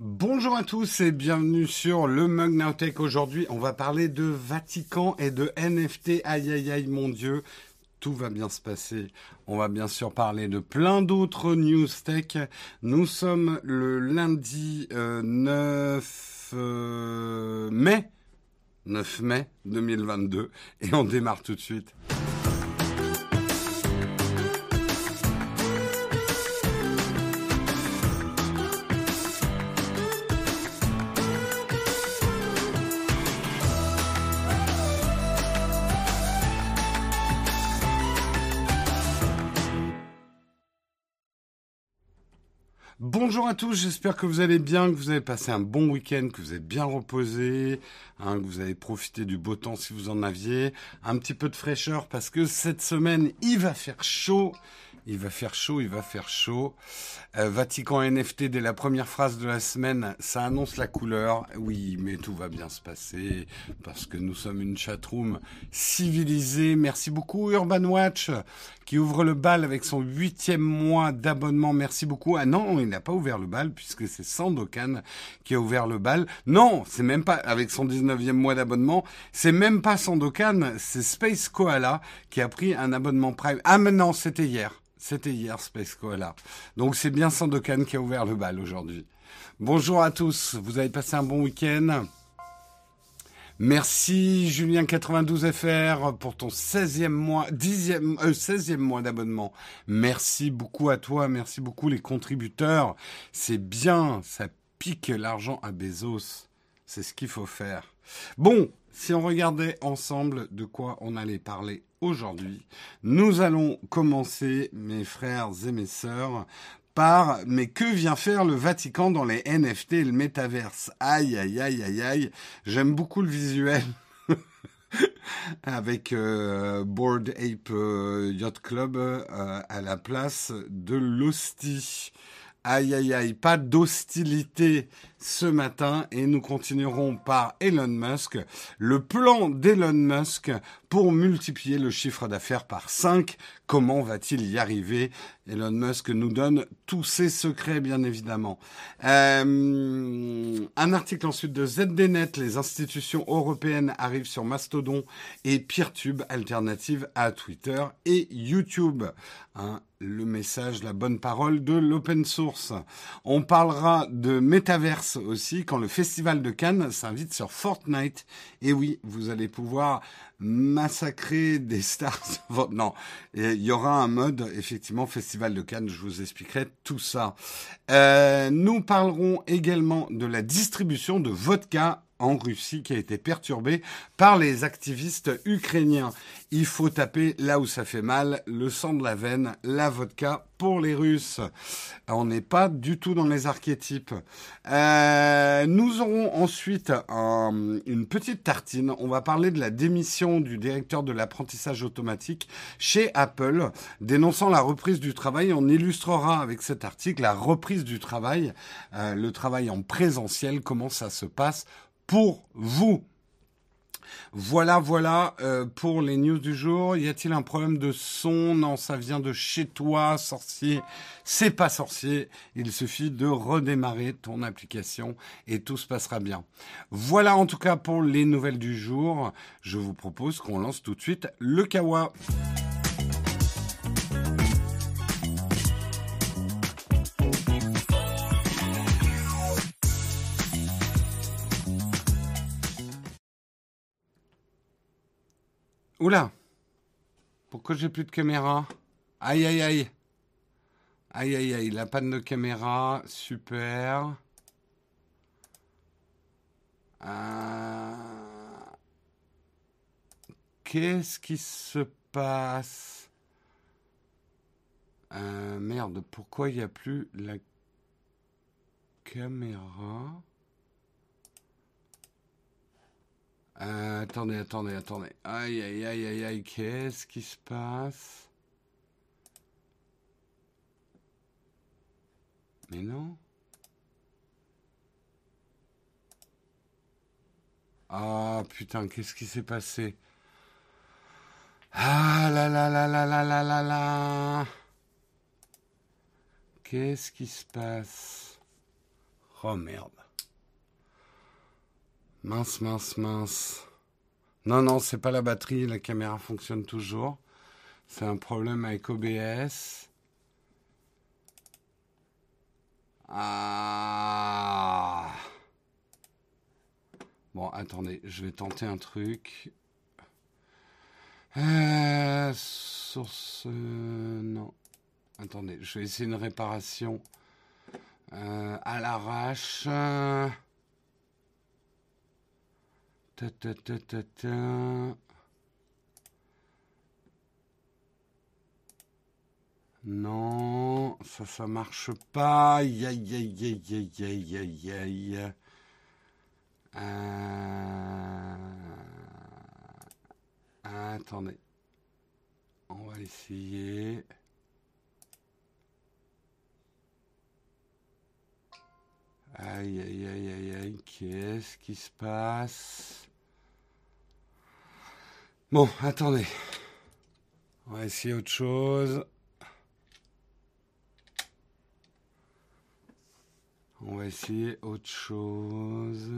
Bonjour à tous et bienvenue sur le Mug Now Tech. Aujourd'hui, on va parler de Vatican et de NFT. Aïe aïe aïe, mon Dieu, tout va bien se passer. On va bien sûr parler de plein d'autres news tech. Nous sommes le lundi 9 euh, euh, mai. 9 mai 2022 et on démarre tout de suite. Bonjour à tous, j'espère que vous allez bien, que vous avez passé un bon week-end, que vous êtes bien reposé, hein, que vous avez profité du beau temps si vous en aviez, un petit peu de fraîcheur parce que cette semaine il va faire chaud il va faire chaud, il va faire chaud. Euh, Vatican NFT, dès la première phrase de la semaine, ça annonce la couleur. Oui, mais tout va bien se passer parce que nous sommes une chatroom civilisée. Merci beaucoup Urban Watch qui ouvre le bal avec son huitième mois d'abonnement. Merci beaucoup. Ah non, il n'a pas ouvert le bal puisque c'est Sandokan qui a ouvert le bal. Non, c'est même pas avec son 19e mois d'abonnement. C'est même pas Sandokan, c'est Space Koala qui a pris un abonnement Prime. Ah mais non, c'était hier. C'était hier Space Koala. Donc c'est bien Sandokan qui a ouvert le bal aujourd'hui. Bonjour à tous, vous avez passé un bon week-end? Merci Julien92FR pour ton 16e mois, 10e, 16e mois d'abonnement. Merci beaucoup à toi, merci beaucoup les contributeurs. C'est bien, ça pique l'argent à Bezos. C'est ce qu'il faut faire. Bon, si on regardait ensemble de quoi on allait parler aujourd'hui, nous allons commencer, mes frères et mes sœurs, par mais que vient faire le Vatican dans les NFT et le métaverse? Aïe, aïe, aïe, aïe, aïe. J'aime beaucoup le visuel. avec euh, Board Ape euh, Yacht Club euh, à la place de l'hostie. Aïe, aïe, aïe, pas d'hostilité ce matin et nous continuerons par Elon Musk. Le plan d'Elon Musk pour multiplier le chiffre d'affaires par 5. Comment va-t-il y arriver? Elon Musk nous donne tous ses secrets, bien évidemment. Euh, un article ensuite de ZDNet. Les institutions européennes arrivent sur Mastodon et Peertube, alternative à Twitter et YouTube. Hein, le message, la bonne parole de l'open source. On parlera de métaverse aussi quand le festival de Cannes s'invite sur Fortnite. Et oui, vous allez pouvoir massacrer des stars. non, il y aura un mode effectivement festival de Cannes. Je vous expliquerai tout ça. Euh, nous parlerons également de la distribution de vodka en Russie qui a été perturbée par les activistes ukrainiens. Il faut taper là où ça fait mal, le sang de la veine, la vodka pour les Russes. On n'est pas du tout dans les archétypes. Euh, nous aurons ensuite une petite tartine. On va parler de la démission du directeur de l'apprentissage automatique chez Apple, dénonçant la reprise du travail. On illustrera avec cet article la reprise du travail, euh, le travail en présentiel, comment ça se passe pour vous. Voilà, voilà euh, pour les news du jour. Y a-t-il un problème de son? Non, ça vient de chez toi, sorcier. C'est pas sorcier. Il suffit de redémarrer ton application et tout se passera bien. Voilà en tout cas pour les nouvelles du jour. Je vous propose qu'on lance tout de suite le Kawa. Oula. Pourquoi j'ai plus de caméra? Aïe aïe aïe. Aïe aïe aïe, la panne de caméra, super. Euh, qu'est-ce qui se passe? Euh, Merde, pourquoi il n'y a plus la caméra? Euh, attendez, attendez, attendez. Aïe, aïe, aïe, aïe, aïe, qu'est-ce qui se passe? Mais non. Ah, putain, qu'est-ce qui s'est passé? Ah là là là là là là là là Qu'est-ce qui se passe? Oh merde. Mince, mince, mince. Non, non, c'est pas la batterie, la caméra fonctionne toujours. C'est un problème avec OBS. Ah. Bon, attendez, je vais tenter un truc. Euh, source... non. Attendez, je vais essayer une réparation euh, à l'arrache. Ta, ta, ta, ta, ta. Non, ça, ça marche pas. Aïe, aïe, aïe, aïe, aïe, aïe, aïe, euh, Attendez. On va essayer. Aïe, aïe, aïe, aïe, aïe, qu'est-ce qui se passe? Bon, attendez. On va essayer autre chose. On va essayer autre chose.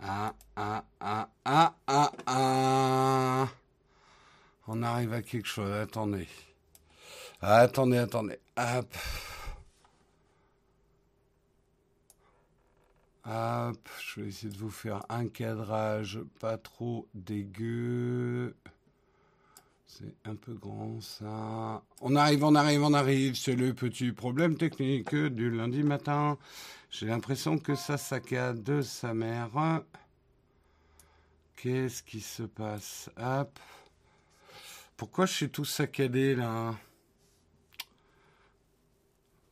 Ah, ah, ah, ah. On arrive à quelque chose. Attendez. Attendez, attendez. Hop. Hop. Je vais essayer de vous faire un cadrage pas trop dégueu. C'est un peu grand ça. On arrive, on arrive, on arrive. C'est le petit problème technique du lundi matin. J'ai l'impression que ça saccade sa mère. Qu'est-ce qui se passe? Hop. Pourquoi je suis tout saccadé là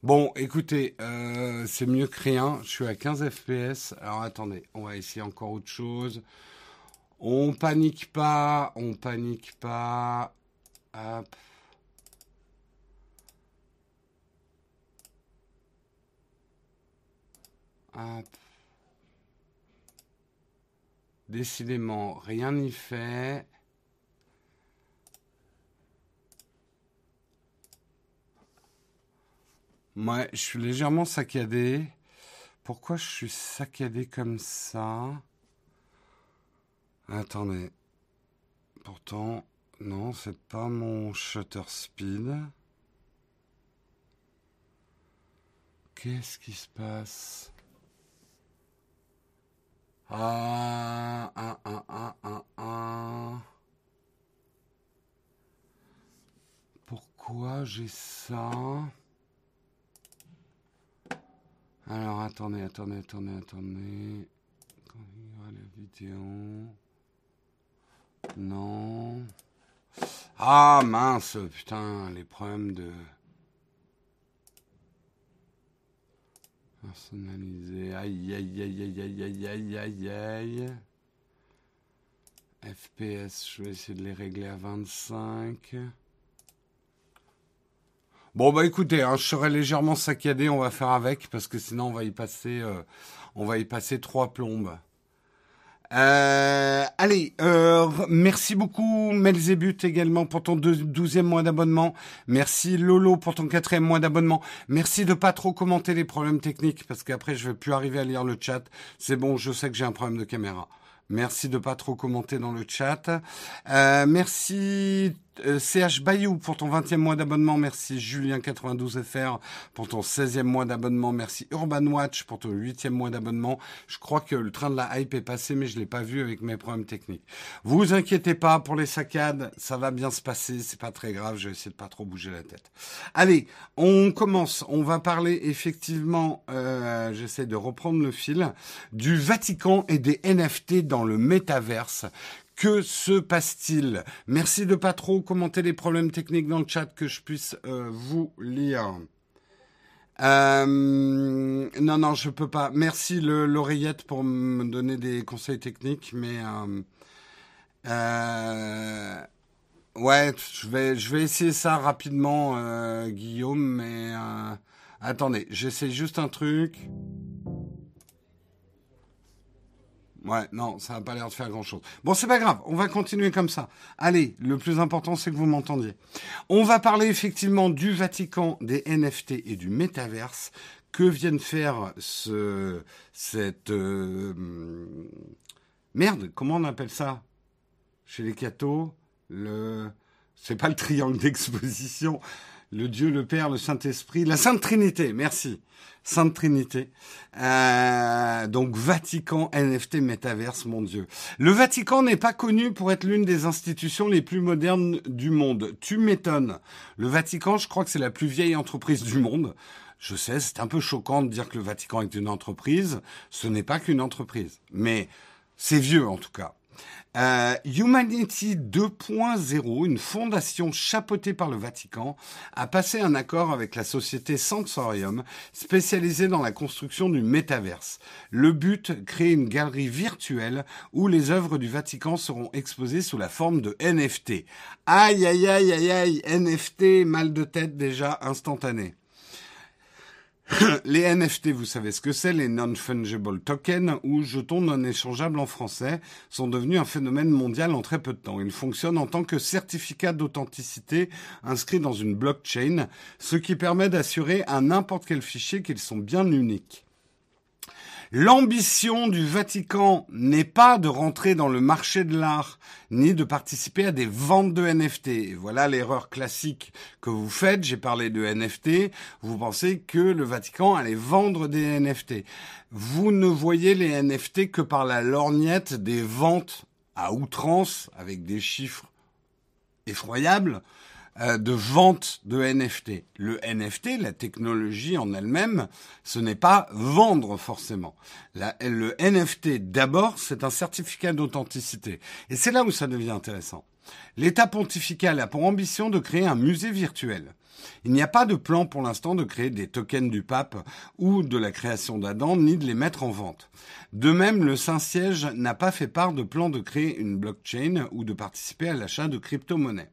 Bon, écoutez, euh, c'est mieux que rien. Je suis à 15 FPS. Alors attendez, on va essayer encore autre chose. On panique pas, on panique pas. Hop. Hop. Décidément, rien n'y fait. Moi, je suis légèrement saccadé. Pourquoi je suis saccadé comme ça? Attendez. Pourtant, non, c'est pas mon shutter speed. Qu'est-ce qui se passe? Ah, ah, ah, ah, ah, ah. Pourquoi j'ai ça? Alors, attendez, attendez, attendez, attendez. Quand il y aura la vidéo. Non. Ah mince, putain, les problèmes de. Personnalisé. Aïe, aïe, aïe, aïe, aïe, aïe, aïe, aïe, aïe. FPS, je vais essayer de les régler à 25. Bon bah écoutez, hein, je serai légèrement saccadé, on va faire avec parce que sinon on va y passer, euh, on va y passer trois plombes. Euh, allez, euh, merci beaucoup Melzébut également pour ton douzième mois d'abonnement. Merci Lolo pour ton quatrième mois d'abonnement. Merci de pas trop commenter les problèmes techniques parce qu'après je vais plus arriver à lire le chat. C'est bon, je sais que j'ai un problème de caméra. Merci de pas trop commenter dans le chat. Euh, merci CH euh, Bayou pour ton 20e mois d'abonnement. Merci Julien92FR pour ton 16e mois d'abonnement. Merci Urban Watch pour ton 8e mois d'abonnement. Je crois que le train de la hype est passé, mais je l'ai pas vu avec mes problèmes techniques. Vous inquiétez pas pour les saccades, ça va bien se passer, c'est pas très grave. Je vais essayer de pas trop bouger la tête. Allez, on commence. On va parler effectivement, euh, j'essaie de reprendre le fil, du Vatican et des NFT dans le métaverse. Que se passe-t-il? Merci de pas trop commenter les problèmes techniques dans le chat que je puisse euh, vous lire. Euh, non, non, je peux pas. Merci l'oreillette pour me donner des conseils techniques, mais euh, ouais, je vais, je vais essayer ça rapidement, Guillaume, mais attendez, j'essaie juste un truc. Ouais, non, ça n'a pas l'air de faire grand-chose. Bon, c'est pas grave, on va continuer comme ça. Allez, le plus important, c'est que vous m'entendiez. On va parler effectivement du Vatican, des NFT et du métaverse. Que viennent faire ce, cette... Euh, merde, comment on appelle ça? Chez les cathos Le... C'est pas le triangle d'exposition. Le Dieu, le Père, le Saint-Esprit, la Sainte Trinité, merci. Sainte Trinité. Euh, donc Vatican, NFT, Métaverse, mon Dieu. Le Vatican n'est pas connu pour être l'une des institutions les plus modernes du monde. Tu m'étonnes. Le Vatican, je crois que c'est la plus vieille entreprise du monde. Je sais, c'est un peu choquant de dire que le Vatican est une entreprise. Ce n'est pas qu'une entreprise. Mais c'est vieux en tout cas. Euh, Humanity 2.0, une fondation chapeautée par le Vatican, a passé un accord avec la société Sensorium, spécialisée dans la construction du métaverse. Le but, créer une galerie virtuelle où les œuvres du Vatican seront exposées sous la forme de NFT. Aïe, aïe, aïe, aïe, aïe, NFT, mal de tête déjà instantané. les NFT, vous savez ce que c'est, les non-fungible tokens ou jetons non échangeables en français, sont devenus un phénomène mondial en très peu de temps. Ils fonctionnent en tant que certificat d'authenticité inscrit dans une blockchain, ce qui permet d'assurer à n'importe quel fichier qu'ils sont bien uniques. L'ambition du Vatican n'est pas de rentrer dans le marché de l'art, ni de participer à des ventes de NFT. voilà l'erreur classique que vous faites. J'ai parlé de NFT. Vous pensez que le Vatican allait vendre des NFT. Vous ne voyez les NFT que par la lorgnette des ventes à outrance avec des chiffres effroyables de vente de NFT. Le NFT, la technologie en elle-même, ce n'est pas vendre forcément. le NFT, d'abord, c'est un certificat d'authenticité. Et c'est là où ça devient intéressant. L'État pontifical a pour ambition de créer un musée virtuel. Il n'y a pas de plan pour l'instant de créer des tokens du pape ou de la création d'Adam, ni de les mettre en vente. De même, le Saint-Siège n'a pas fait part de plan de créer une blockchain ou de participer à l'achat de crypto-monnaies.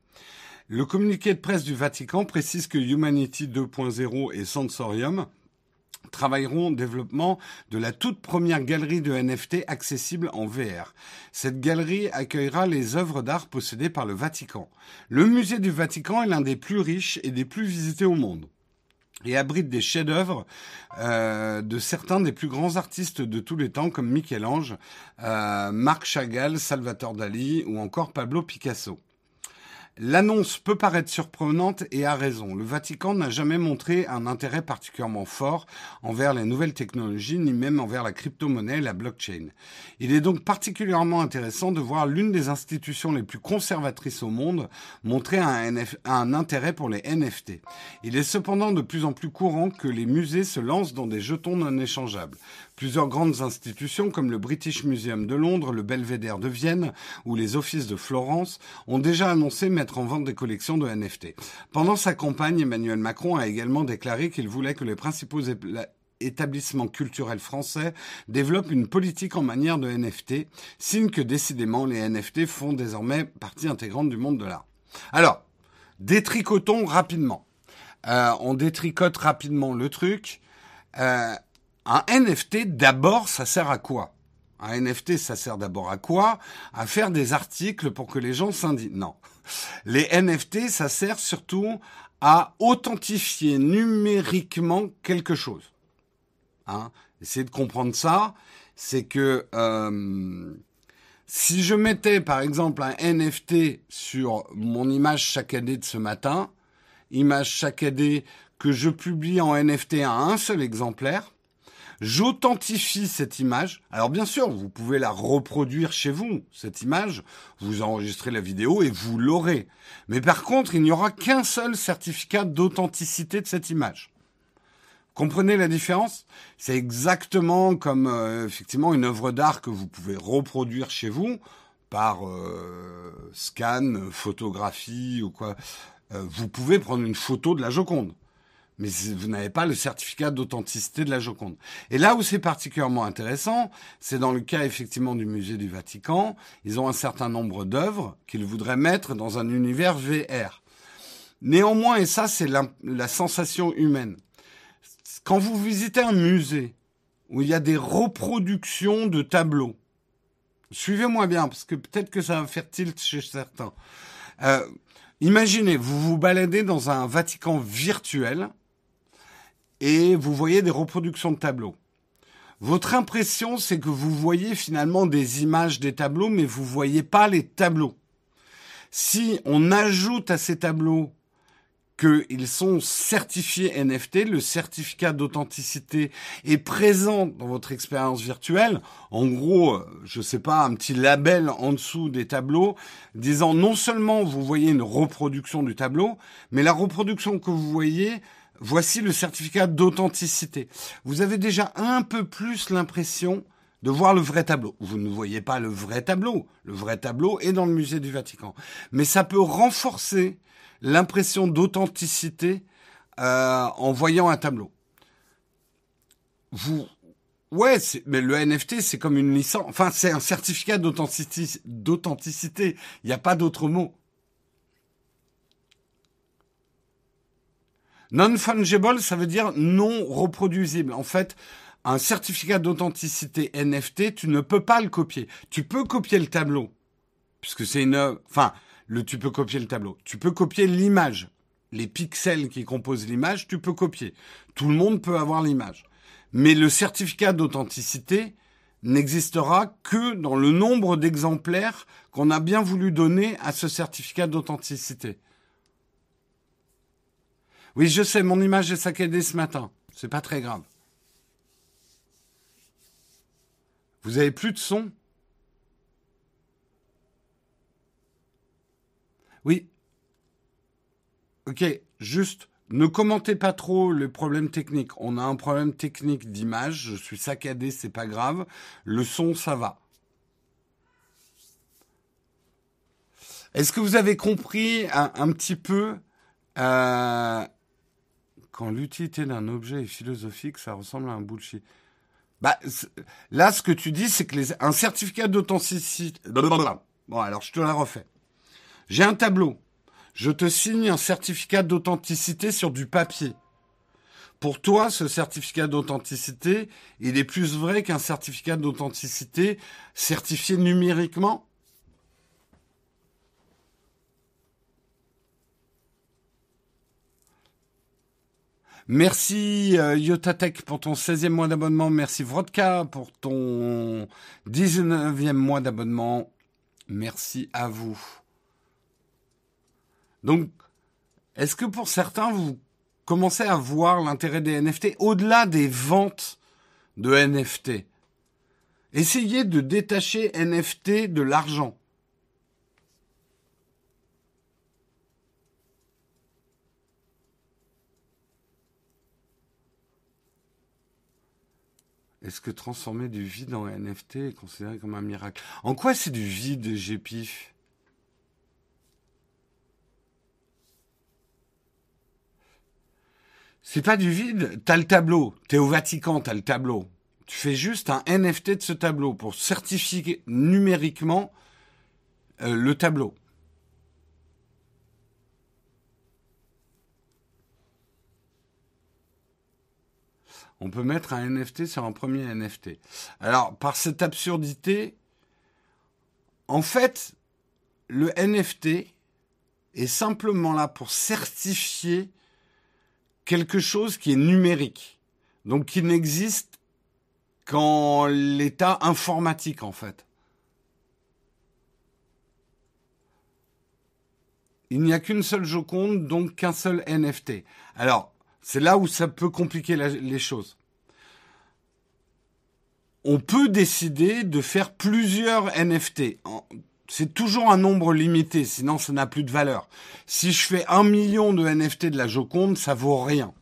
Le communiqué de presse du Vatican précise que Humanity 2.0 et Sensorium travailleront au développement de la toute première galerie de NFT accessible en VR. Cette galerie accueillera les œuvres d'art possédées par le Vatican. Le musée du Vatican est l'un des plus riches et des plus visités au monde et abrite des chefs-d'œuvre euh, de certains des plus grands artistes de tous les temps comme Michel-Ange, euh, Marc Chagall, Salvatore Dali ou encore Pablo Picasso. L'annonce peut paraître surprenante et a raison. Le Vatican n'a jamais montré un intérêt particulièrement fort envers les nouvelles technologies, ni même envers la crypto-monnaie et la blockchain. Il est donc particulièrement intéressant de voir l'une des institutions les plus conservatrices au monde montrer un, intérêt pour les NFT. Il est cependant de plus en plus courant que les musées se lancent dans des jetons non échangeables. Plusieurs grandes institutions comme le British Museum de Londres, le Belvédère de Vienne ou les offices de Florence ont déjà annoncé mettre en vente des collections de NFT. Pendant sa campagne, Emmanuel Macron a également déclaré qu'il voulait que les principaux établissements culturels français développent une politique en manière de NFT, signe que décidément les NFT font désormais partie intégrante du monde de l'art. Alors, détricotons rapidement. Euh, on détricote rapidement le truc. Euh, un NFT, d'abord, ça sert à quoi? Un NFT, ça sert d'abord à quoi? À faire des articles pour que les gens s'indignent. Non. Les NFT, ça sert surtout à authentifier numériquement quelque chose. Hein Essayez de comprendre ça. C'est que euh, si je mettais par exemple un NFT sur mon image année de ce matin, image année que je publie en NFT à un seul exemplaire, J'authentifie cette image. Alors bien sûr, vous pouvez la reproduire chez vous, cette image. Vous enregistrez la vidéo et vous l'aurez. Mais par contre, il n'y aura qu'un seul certificat d'authenticité de cette image. Comprenez la différence? C'est exactement comme euh, effectivement une œuvre d'art que vous pouvez reproduire chez vous par euh, scan, photographie ou quoi. Euh, vous pouvez prendre une photo de la Joconde mais vous n'avez pas le certificat d'authenticité de la Joconde. Et là où c'est particulièrement intéressant, c'est dans le cas effectivement du musée du Vatican, ils ont un certain nombre d'œuvres qu'ils voudraient mettre dans un univers VR. Néanmoins, et ça c'est la, sensation humaine, quand vous visitez un musée où il y a des reproductions de tableaux, Suivez-moi bien, parce que peut-être que ça va faire tilt chez certains. Euh, imaginez, vous vous baladez dans un Vatican virtuel et vous voyez des reproductions de tableaux. Votre impression, c'est que vous voyez finalement des images des tableaux, mais vous voyez pas les tableaux. Si on ajoute à ces tableaux qu'ils sont certifiés NFT, le certificat d'authenticité est présent dans votre expérience virtuelle. En gros, euh, je sais pas, un petit label en dessous des tableaux disant non seulement vous voyez une reproduction du tableau, mais la reproduction que vous voyez, voici le certificat d'authenticité. Vous avez déjà un peu plus l'impression de voir le vrai tableau. Vous ne voyez pas le vrai tableau. Le vrai tableau est dans le musée du Vatican. Mais ça peut renforcer l'impression d'authenticité euh, en voyant un tableau. Vous, ouais, mais le NFT c'est comme une licence. Enfin, c'est un certificat d'authenticité. Il n'y a pas d'autre mot. Non fungible, ça veut dire non reproduisible. En fait, un certificat d'authenticité NFT, tu ne peux pas le copier. Tu peux copier le tableau, puisque c'est une, enfin, le, tu peux copier le tableau. Tu peux copier l'image. Les pixels qui composent l'image, tu peux copier. Tout le monde peut avoir l'image. Mais le certificat d'authenticité n'existera que dans le nombre d'exemplaires qu'on a bien voulu donner à ce certificat d'authenticité. Oui, je sais, mon image est saccadée ce matin. C'est pas très grave. Vous avez plus de son? Oui. Ok, juste, ne commentez pas trop les problèmes techniques. On a un problème technique d'image, je suis saccadé, c'est pas grave. Le son, ça va. Est-ce que vous avez compris un, petit peu euh, quand l'utilité d'un objet est philosophique, ça ressemble à un bullshit bah, là, ce que tu dis, c'est que les, un certificat d'authenticité. Bon, alors je te la refais. J'ai un tableau. Je te signe un certificat d'authenticité sur du papier. Pour toi, ce certificat d'authenticité, il est plus vrai qu'un certificat d'authenticité certifié numériquement Merci euh, Yotatech pour ton 16e mois d'abonnement. Merci Vodka pour ton 19e mois d'abonnement. Merci à vous. Donc, est-ce que pour certains, vous commencez à voir l'intérêt des NFT au-delà des ventes de NFT Essayez de détacher NFT de l'argent. Est-ce que transformer du vide en NFT est considéré comme un miracle? En quoi c'est du vide, GPIF C'est pas du vide, t'as le tableau. T'es au Vatican, t'as le tableau. Tu fais juste un NFT de ce tableau pour certifier numériquement euh, le tableau. On peut mettre un NFT sur un premier NFT. Alors, par cette absurdité, en fait, le NFT est simplement là pour certifier quelque chose qui est numérique, donc qui n'existe qu'en l'état informatique en fait. Il n'y a qu'une seule Joconde, donc qu'un seul NFT. Alors, c'est là où ça peut compliquer les choses. On peut décider de faire plusieurs NFT c'est toujours un nombre limité, sinon ça n'a plus de valeur. Si je fais un million de NFT de la Joconde, ça vaut rien.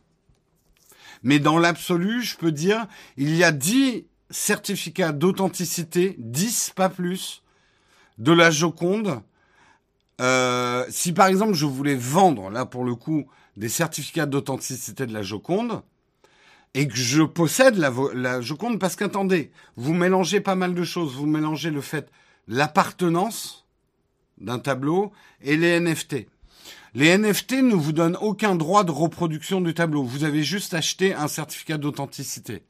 Mais dans l'absolu, je peux dire, il y a 10 certificats d'authenticité, 10 pas plus, de la Joconde. Euh, si par exemple je voulais vendre, là pour le coup, des certificats d'authenticité de la Joconde, et que je possède la, Joconde, parce qu'attendez, vous mélangez pas mal de choses. Vous mélangez le fait l'appartenance d'un tableau et les NFT. Les NFT ne vous donnent aucun droit de reproduction du tableau. Vous avez juste acheté un certificat d'authenticité.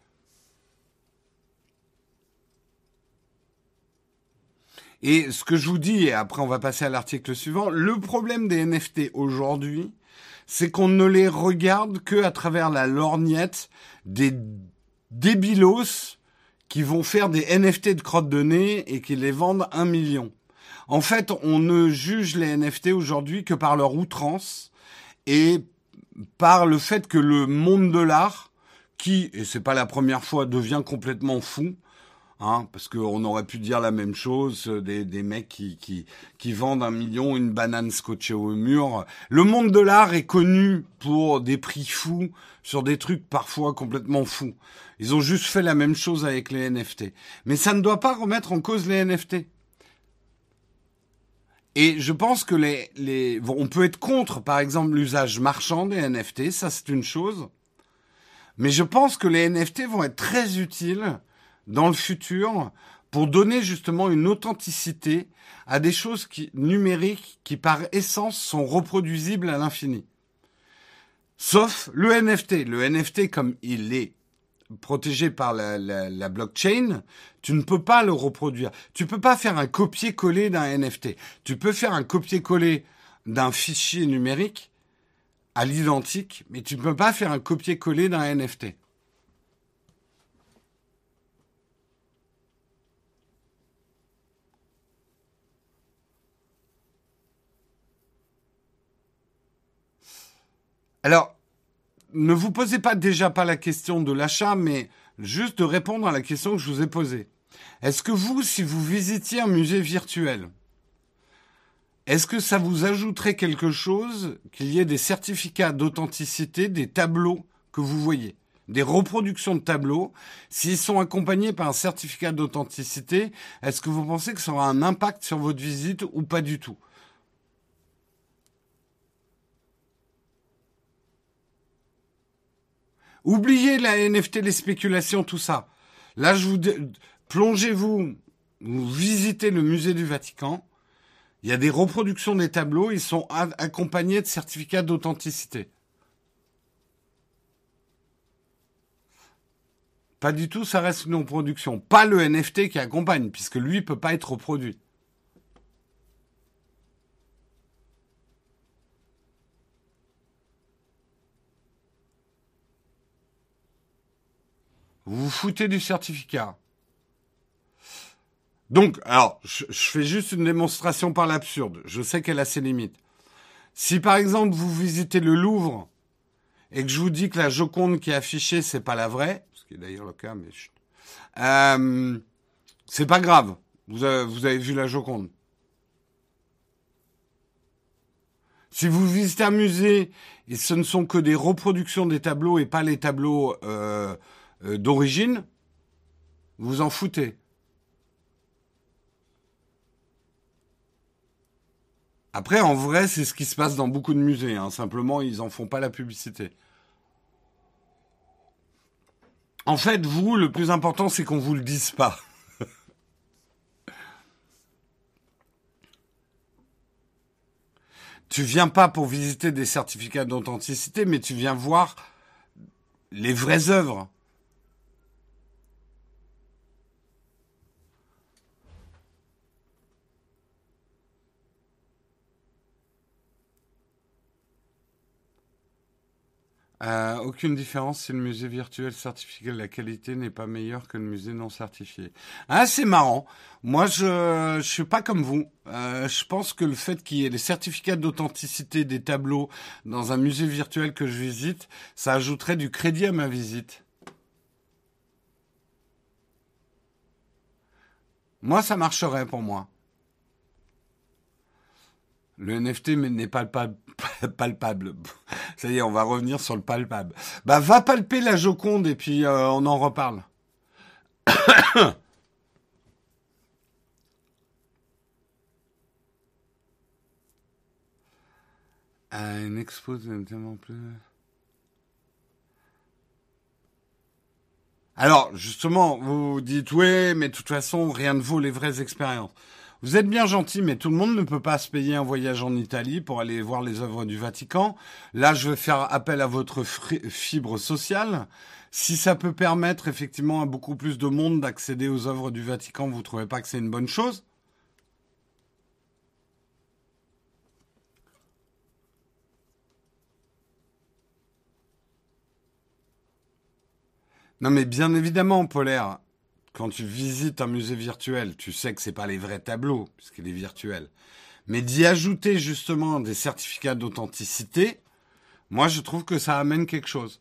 Et ce que je vous dis, et après on va passer à l'article suivant, le problème des NFT aujourd'hui, c'est qu'on ne les regarde que à travers la lorgnette des débilos qui vont faire des NFT de crotte de nez et qui les vendent un million. En fait, on ne juge les NFT aujourd'hui que par leur outrance et par le fait que le monde de l'art, qui, et c'est pas la première fois, devient complètement fou, Hein, parce qu'on aurait pu dire la même chose euh, des, des mecs qui, qui, qui vendent un million une banane scotchée au mur. Le monde de l'art est connu pour des prix fous sur des trucs parfois complètement fous. Ils ont juste fait la même chose avec les NFT. Mais ça ne doit pas remettre en cause les NFT. Et je pense que les, les, on peut être contre, par exemple, l'usage marchand des NFT, ça c'est une chose. Mais je pense que les NFT vont être très utiles dans le futur pour donner justement une authenticité à des choses numériques qui par essence sont reproduisibles à l'infini. Sauf le NFT. Le NFT, comme il est protégé par la, blockchain, tu ne peux pas le reproduire. Tu peux pas faire un copier-coller d'un NFT. Tu peux faire un copier-coller d'un fichier numérique à l'identique, mais tu ne peux pas faire un copier-coller d'un NFT. Alors, ne vous posez pas déjà pas la question de l'achat, mais juste de répondre à la question que je vous ai posée. Est-ce que vous, si vous visitiez un musée virtuel, est-ce que ça vous ajouterait quelque chose qu'il y ait des certificats d'authenticité des tableaux que vous voyez Des reproductions de tableaux, s'ils sont accompagnés par un certificat d'authenticité, est-ce que vous pensez que ça aura un impact sur votre visite ou pas du tout? Oubliez la NFT, les spéculations, tout ça. Là, je vous plongez-vous, vous visitez le musée du Vatican. Il y a des reproductions des tableaux, ils sont accompagnés de certificats d'authenticité. Pas du tout, ça reste une reproduction. Pas le NFT qui accompagne, puisque lui peut pas être reproduit. Vous vous foutez du certificat. Donc, alors, je, fais juste une démonstration par l'absurde. Je sais qu'elle a ses limites. Si par exemple vous visitez le Louvre et que je vous dis que la Joconde qui est affichée c'est pas la vraie, ce qui est d'ailleurs le cas, mais euh, c'est pas grave. Vous avez, vu la Joconde. Si vous visitez un musée et ce ne sont que des reproductions des tableaux et pas les tableaux euh, d'origine, vous en foutez. Après, en vrai, c'est ce qui se passe dans beaucoup de musées. Hein. Simplement, ils en font pas la publicité. En fait, vous, le plus important, c'est qu'on vous le dise pas. tu viens pas pour visiter des certificats d'authenticité, mais tu viens voir les vraies œuvres. Aucune différence si le musée virtuel certifié de la qualité n'est pas meilleur que le musée non certifié. Ah, c'est marrant. Moi, je, je suis pas comme vous. Euh, je pense que le fait qu'il y ait les certificats d'authenticité des tableaux dans un musée virtuel que je visite, ça ajouterait du crédit à ma visite. Moi, ça marcherait pour moi. Le NFT n'est pas palpable. Ça y est, on va revenir sur le palpable. Bah, va palper la Joconde et puis euh, on en reparle. Ah, une expo, tellement plus. Alors, justement, vous dites, oui, mais de toute façon, rien ne vaut les vraies expériences. Vous êtes bien gentil, mais tout le monde ne peut pas se payer un voyage en Italie pour aller voir les œuvres du Vatican. Là, je vais faire appel à votre fibre sociale. Si ça peut permettre effectivement à beaucoup plus de monde d'accéder aux œuvres du Vatican, vous ne trouvez pas que c'est une bonne chose? Non mais bien évidemment, Polaire, quand tu visites un musée virtuel, tu sais que c'est pas les vrais tableaux, puisqu'il est virtuel. Mais d'y ajouter justement des certificats d'authenticité, moi je trouve que ça amène quelque chose.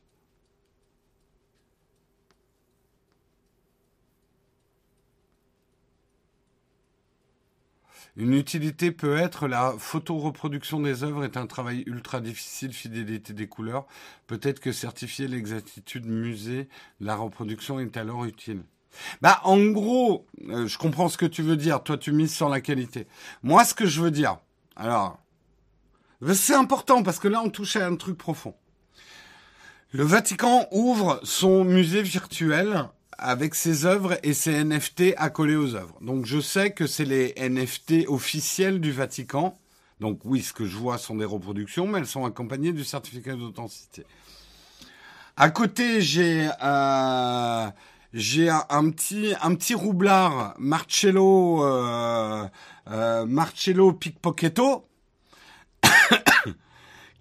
Une utilité peut être la photo-reproduction des œuvres est un travail ultra difficile, fidélité des couleurs. Peut-être que certifier l'exactitude musée la reproduction est alors utile. Bah, en gros, euh, je comprends ce que tu veux dire. Toi, tu mises sur la qualité. Moi, ce que je veux dire, alors, c'est important parce que là, on touche à un truc profond. Le Vatican ouvre son musée virtuel avec ses œuvres et ses NFT accolés aux œuvres. Donc je sais que c'est les NFT officiels du Vatican. Donc oui, ce que je vois sont des reproductions, mais elles sont accompagnées du certificat d'authenticité. À côté, j'ai euh, j'ai un, petit roublard Marcello euh, euh, Marcello Pickpocketto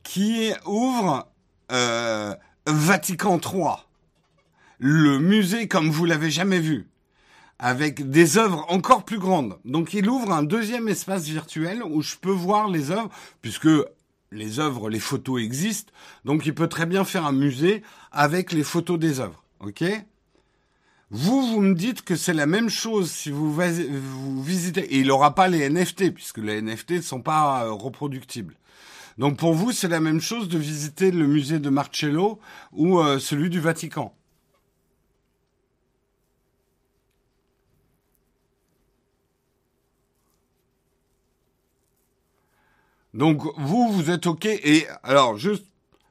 qui ouvre euh, Vatican 3 le musée comme vous l'avez jamais vu, avec des œuvres encore plus grandes. Donc il ouvre un deuxième espace virtuel où je peux voir les œuvres, puisque les œuvres, les photos existent, donc il peut très bien faire un musée avec les photos des œuvres. Ok? Vous, vous me dites que c'est la même chose si vous, vous visitez, et il n'aura pas les NFT, puisque les NFT ne sont pas euh, reproductibles. Donc pour vous, c'est la même chose de visiter le musée de Marcello ou euh, celui du Vatican. Donc vous, vous êtes OK. Et alors, juste,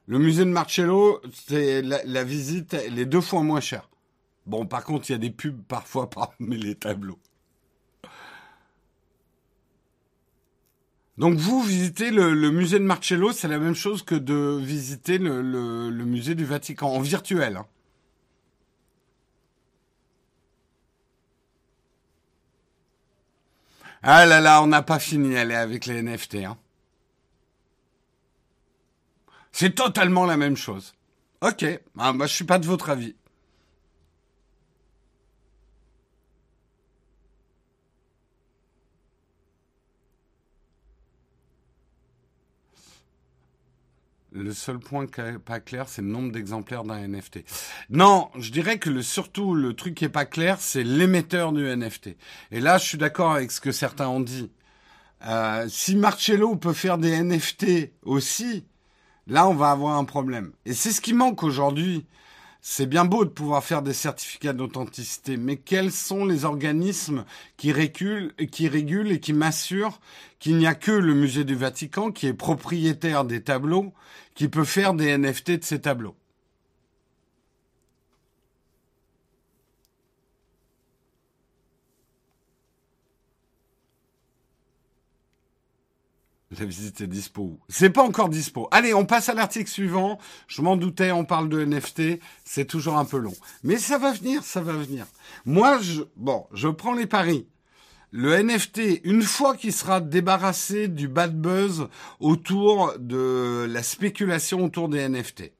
le musée de Marcello, c'est la, visite, elle est deux fois moins chère. Bon, par contre, il y a des pubs parfois parmi les tableaux. Donc vous visitez le, musée de Marcello, c'est la même chose que de visiter le, musée du Vatican en virtuel. Hein. Ah là là, on n'a pas fini, elle avec les NFT. Hein. C'est totalement la même chose. Ok, ah, bah, je suis pas de votre avis. Le seul point pas clair, c'est le nombre d'exemplaires d'un NFT. Non, je dirais que le, surtout le truc qui est pas clair, c'est l'émetteur du NFT. Et là, je suis d'accord avec ce que certains ont dit. Euh, si Marcello peut faire des NFT aussi, Là, on va avoir un problème. Et c'est ce qui manque aujourd'hui. C'est bien beau de pouvoir faire des certificats d'authenticité, mais quels sont les organismes qui régulent, et qui m'assurent qu'il n'y a que le musée du Vatican qui est propriétaire des tableaux, qui peut faire des NFT de ces tableaux? La visite est dispo. C'est pas encore dispo. Allez, on passe à l'article suivant. Je m'en doutais, on parle de NFT. C'est toujours un peu long. Mais ça va venir, ça va venir. Moi, je, bon, je prends les paris. Le NFT, une fois qu'il sera débarrassé du bad buzz autour de la spéculation autour des NFT.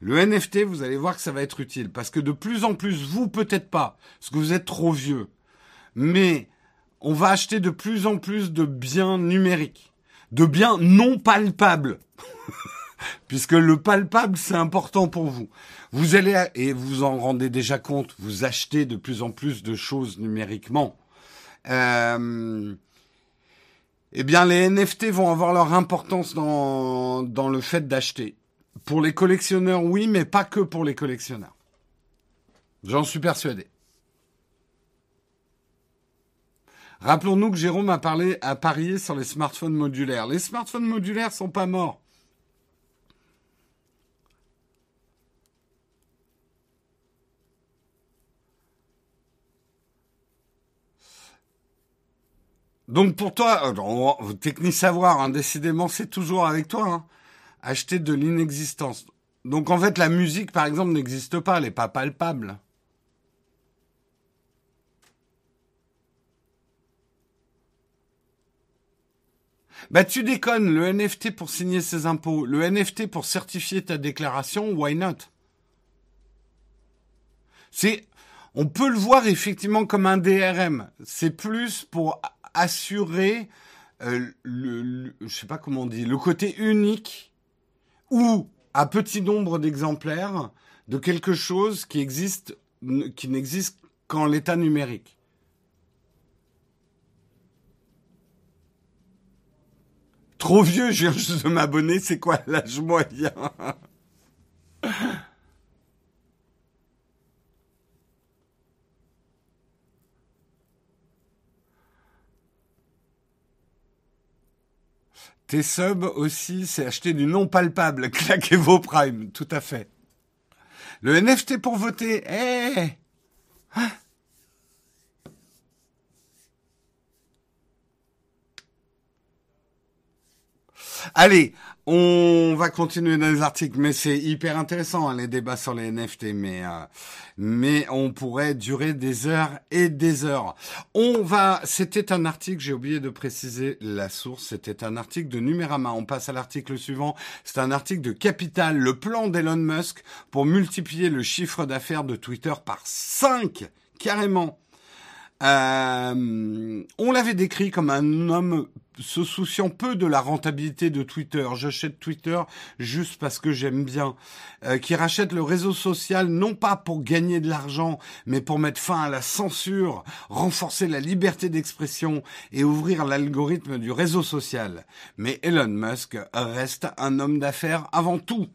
Le NFT, vous allez voir que ça va être utile. Parce que de plus en plus, vous peut-être pas, parce que vous êtes trop vieux. Mais on va acheter de plus en plus de biens numériques, de biens non palpables. Puisque le palpable, c'est important pour vous. Vous allez, et vous en rendez déjà compte, vous achetez de plus en plus de choses numériquement. Euh, eh bien, les NFT vont avoir leur importance dans, dans le fait d'acheter. Pour les collectionneurs, oui, mais pas que pour les collectionneurs. J'en suis persuadé. Rappelons-nous que Jérôme a parlé, a parié sur les smartphones modulaires. Les smartphones modulaires sont pas morts. Donc pour toi, euh, technique savoir, hein, décidément, c'est toujours avec toi. Hein. acheter de l'inexistence. Donc en fait, la musique, par exemple, n'existe pas, elle n'est pas palpable. Bah tu déconnes, le NFT pour signer ses impôts, le NFT pour certifier ta déclaration, why not? C'est, on peut le voir effectivement comme un DRM. C'est plus pour assurer euh, le, je sais pas comment le côté unique ou à petit nombre d'exemplaires de quelque chose qui existe, qui n'existe qu'en l'état numérique. Trop vieux, je viens juste de m'abonner, c'est quoi l'âge moyen Tes subs aussi, c'est acheter du non palpable. Claquez vos primes, tout à fait. Le NFT pour voter, eh Allez, on va continuer dans les articles, mais c'est hyper intéressant hein, les débats sur les NFT, mais euh, mais on pourrait durer des heures et des heures. On va, c'était un article, j'ai oublié de préciser la source, c'était un article de Numérama. On passe à l'article suivant. C'est un article de Capital, le plan d'Elon Musk pour multiplier le chiffre d'affaires de Twitter par 5 carrément. Euh, on l'avait décrit comme un homme se souciant peu de la rentabilité de Twitter. J'achète Twitter juste parce que j'aime bien. Euh, qui rachète le réseau social non pas pour gagner de l'argent, mais pour mettre fin à la censure, renforcer la liberté d'expression et ouvrir l'algorithme du réseau social. Mais Elon Musk reste un homme d'affaires avant tout.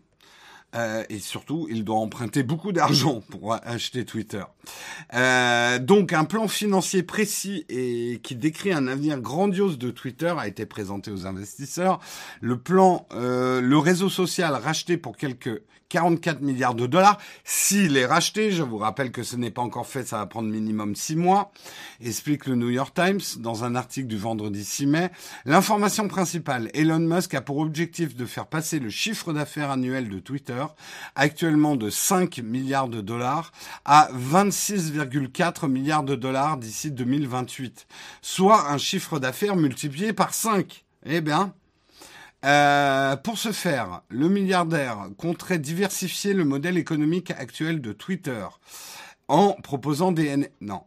Euh, et surtout, il doit emprunter beaucoup d'argent pour acheter Twitter. Euh, donc, un plan financier précis et qui décrit un avenir grandiose de Twitter a été présenté aux investisseurs. Le plan, euh, le réseau social racheté pour quelques 44 milliards de dollars. S'il est racheté, je vous rappelle que ce n'est pas encore fait, ça va prendre minimum 6 mois, explique le New York Times dans un article du vendredi 6 mai. L'information principale, Elon Musk a pour objectif de faire passer le chiffre d'affaires annuel de Twitter, actuellement de 5 milliards de dollars, à 26,4 milliards de dollars d'ici 2028, soit un chiffre d'affaires multiplié par 5. Eh bien, euh, pour ce faire, le milliardaire compterait diversifier le modèle économique actuel de Twitter en proposant des non.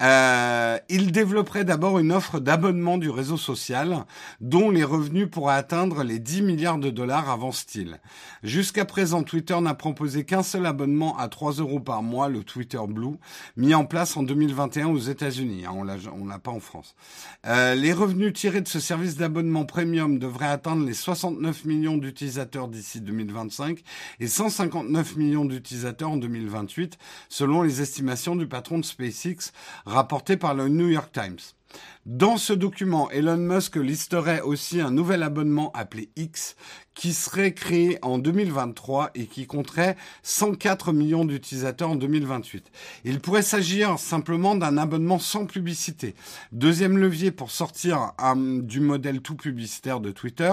Euh, il développerait d'abord une offre d'abonnement du réseau social dont les revenus pourraient atteindre les 10 milliards de dollars, avance-t-il. Jusqu'à présent, Twitter n'a proposé qu'un seul abonnement à 3 euros par mois, le Twitter Blue, mis en place en 2021 aux États-Unis. Hein, on l'a pas en France. Euh, les revenus tirés de ce service d'abonnement premium devraient atteindre les 69 millions d'utilisateurs d'ici 2025 et 159 millions d'utilisateurs en 2028, selon les estimations du patron de SpaceX rapportées par le New York Times. Dans ce document, Elon Musk listerait aussi un nouvel abonnement appelé X qui serait créé en 2023 et qui compterait 104 millions d'utilisateurs en 2028. Il pourrait s'agir simplement d'un abonnement sans publicité. Deuxième levier pour sortir du modèle tout publicitaire de Twitter,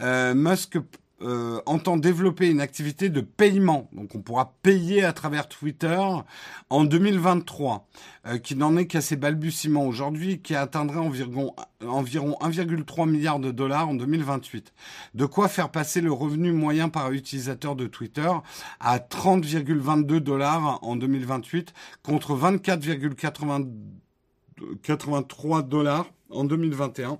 euh, Musk euh, entend développer une activité de paiement. Donc on pourra payer à travers Twitter en 2023, euh, qui n'en est qu'à ses balbutiements aujourd'hui, qui atteindrait environ, environ 1,3 milliard de dollars en 2028. De quoi faire passer le revenu moyen par utilisateur de Twitter à 30,22 dollars en 2028 contre 24,83 dollars en 2021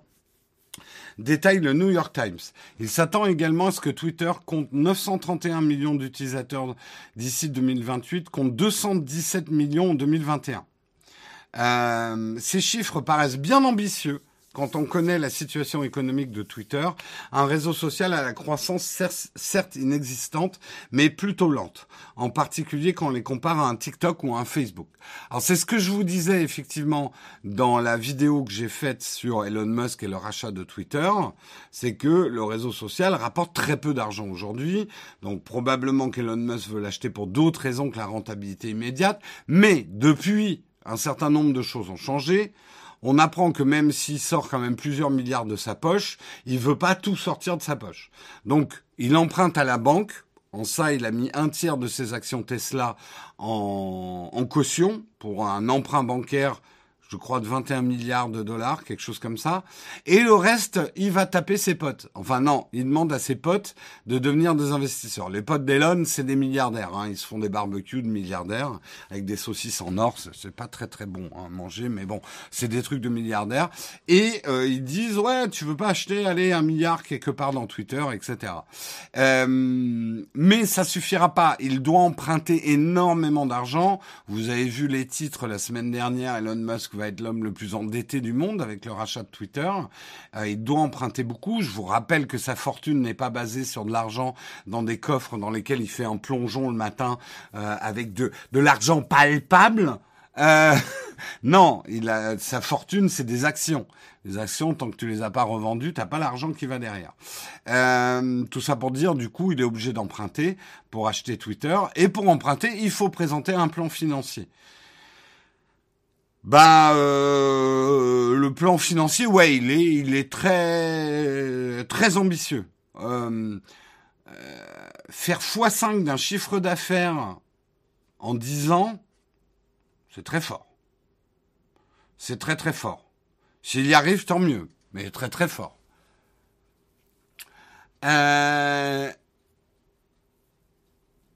détaille le New York Times. Il s'attend également à ce que Twitter compte 931 millions d'utilisateurs d'ici 2028, compte 217 millions en 2021. Euh, ces chiffres paraissent bien ambitieux, quand on connaît la situation économique de Twitter, un réseau social à la croissance certes inexistante, mais plutôt lente, en particulier quand on les compare à un TikTok ou à un Facebook. Alors c'est ce que je vous disais effectivement dans la vidéo que j'ai faite sur Elon Musk et le rachat de Twitter, c'est que le réseau social rapporte très peu d'argent aujourd'hui, donc probablement qu'Elon Musk veut l'acheter pour d'autres raisons que la rentabilité immédiate, mais depuis un certain nombre de choses ont changé on apprend que même s'il sort quand même plusieurs milliards de sa poche, il veut pas tout sortir de sa poche. Donc, il emprunte à la banque. En ça, il a mis un tiers de ses actions Tesla en, caution pour un emprunt bancaire. Je crois, de 21 milliards de dollars, quelque chose comme ça. Et le reste, il va taper ses potes. Enfin non, il demande à ses potes de devenir des investisseurs. Les potes d'Elon, c'est des milliardaires. Hein. Ils se font des barbecues de milliardaires avec des saucisses en or. C'est pas très très bon hein, à manger, mais bon, c'est des trucs de milliardaires. Et euh, ils disent ouais, tu veux pas acheter, allez, un milliard quelque part dans Twitter, etc. Euh, mais ça suffira pas. Il doit emprunter énormément d'argent. Vous avez vu les titres la semaine dernière. Elon Musk va être l'homme le plus endetté du monde avec le rachat de Twitter. Euh, il doit emprunter beaucoup. Je vous rappelle que sa fortune n'est pas basée sur de l'argent dans des coffres dans lesquels il fait un plongeon le matin euh, avec de, l'argent palpable. Euh, non, sa fortune, c'est des actions. Les actions, tant que tu les as pas revendues, t'as pas l'argent qui va derrière. Tout ça pour dire, du coup, il est obligé d'emprunter pour acheter Twitter. Et pour emprunter, il faut présenter un plan financier. Bah, euh, le plan financier, ouais, il est, il est très, très ambitieux. Euh, euh, faire x5 d'un chiffre d'affaires en 10 ans, c'est très fort. C'est très très fort. S'il y arrive, tant mieux, mais très très fort. Euh...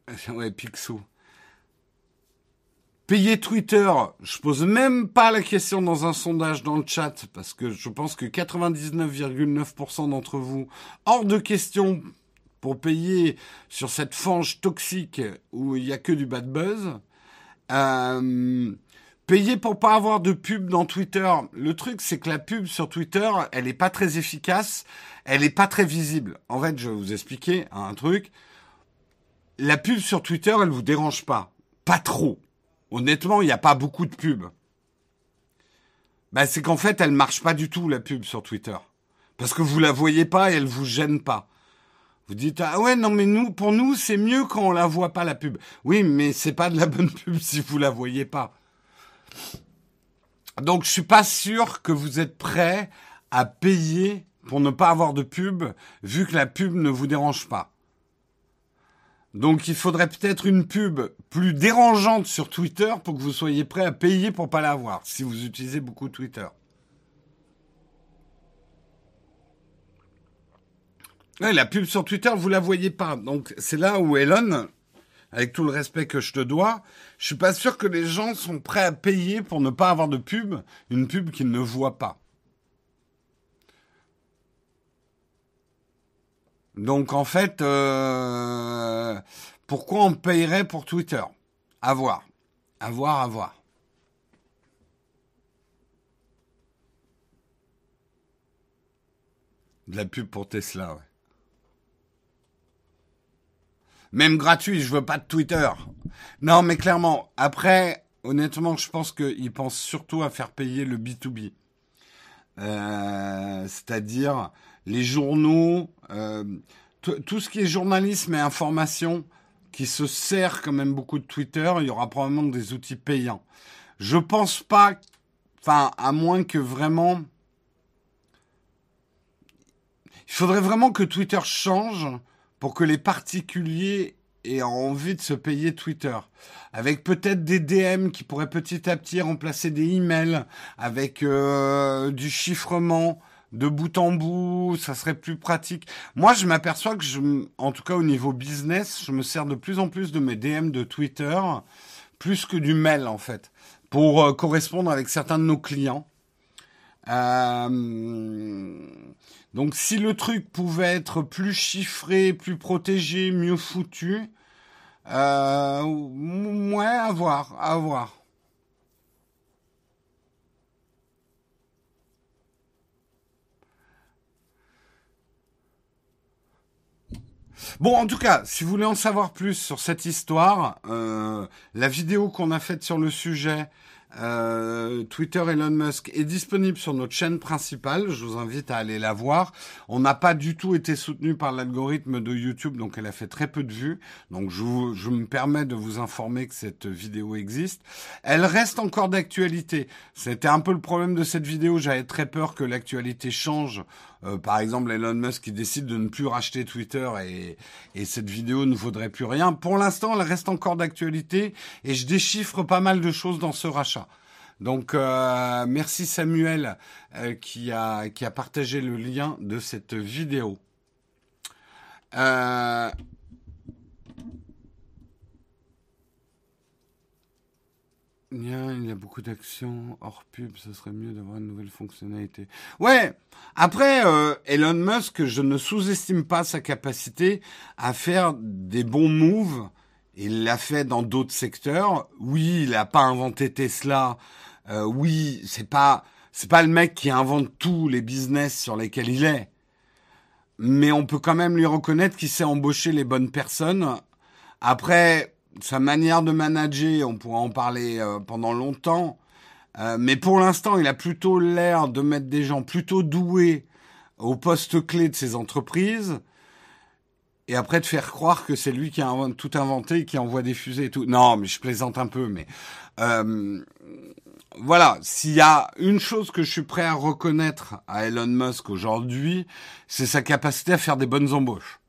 Ouais, Picsou. Payer Twitter, je pose même pas la question dans un sondage dans le chat parce que je pense que 99,9% d'entre vous, hors de question pour payer sur cette fange toxique où il y a que du bad buzz. Euh, payer pour pas avoir de pub dans Twitter. Le truc, c'est que la pub sur Twitter, elle est pas très efficace, elle est pas très visible. En fait, je vais vous expliquer un truc. La pub sur Twitter, elle vous dérange pas. Pas trop. Honnêtement, il n'y a pas beaucoup de pubs. Ben, c'est qu'en fait, elle marche pas du tout, la pub sur Twitter. Parce que vous la voyez pas et elle vous gêne pas. Vous dites, ah ouais, non, mais nous, pour nous, c'est mieux quand on la voit pas, la pub. Oui, mais c'est pas de la bonne pub si vous la voyez pas. Donc, je suis pas sûr que vous êtes prêt à payer pour ne pas avoir de pub, vu que la pub ne vous dérange pas. Donc il faudrait peut-être une pub plus dérangeante sur Twitter pour que vous soyez prêt à payer pour pas l'avoir, si vous utilisez beaucoup Twitter. la pub sur Twitter, vous la voyez pas. Donc c'est là où Elon, avec tout le respect que je te dois, je suis pas sûr que les gens sont prêts à payer pour ne pas avoir de pub, une pub qu'ils ne voient pas. Donc en fait, euh, pourquoi on payerait pour Twitter? À voir. À voir, à voir. De la pub pour Tesla, ouais. Même gratuit, je veux pas de Twitter. Non, mais clairement, après, honnêtement, je pense qu'ils pensent surtout à faire payer le B2B. Euh, c'est-à-dire les journaux, euh, tout ce qui est journalisme et information, qui se sert quand même beaucoup de Twitter, il y aura probablement des outils payants. Je pense pas, enfin, à moins que vraiment, il faudrait vraiment que Twitter change pour que les particuliers aient envie de se payer Twitter. Avec peut-être des DM qui pourraient petit à petit remplacer des emails, avec euh, du chiffrement, de bout en bout, ça serait plus pratique. Moi, je m'aperçois que je, en tout cas au niveau business, je me sers de plus en plus de mes DM de Twitter, plus que du mail en fait, pour euh, correspondre avec certains de nos clients. Euh, donc, si le truc pouvait être plus chiffré, plus protégé, mieux foutu, euh, ouais, à voir, à voir. Bon, en tout cas, si vous voulez en savoir plus sur cette histoire, euh, la vidéo qu'on a faite sur le sujet, euh, Twitter Elon Musk est disponible sur notre chaîne principale. Je vous invite à aller la voir. On n'a pas du tout été soutenu par l'algorithme de YouTube, donc elle a fait très peu de vues. Donc je, je me permets de vous informer que cette vidéo existe. Elle reste encore d'actualité. C'était un peu le problème de cette vidéo. J'avais très peur que l'actualité change euh, par exemple, Elon Musk qui décide de ne plus racheter Twitter et, et cette vidéo ne vaudrait plus rien. Pour l'instant, elle reste encore d'actualité et je déchiffre pas mal de choses dans ce rachat. Donc euh, merci Samuel euh, qui, a, qui a partagé le lien de cette vidéo. Il y a beaucoup d'actions hors pub, ce serait mieux d'avoir une nouvelle fonctionnalité. Ouais, après, euh, Elon Musk, je ne sous-estime pas sa capacité à faire des bons moves. Il l'a fait dans d'autres secteurs. Oui, il n'a pas inventé Tesla. Euh, oui, c'est pas c'est pas le mec qui invente tous les business sur lesquels il est. Mais on peut quand même lui reconnaître qu'il sait embaucher les bonnes personnes. Après, sa manière de manager, on pourra en parler euh, pendant longtemps. Euh, mais pour l'instant, il a plutôt l'air de mettre des gens plutôt doués au poste clé de ses entreprises. Et après de faire croire que c'est lui qui a tout inventé, qui envoie des fusées et tout. Non, mais je plaisante un peu, mais euh, voilà, s'il y a une chose que je suis prêt à reconnaître à Elon Musk aujourd'hui, c'est sa capacité à faire des bonnes embauches.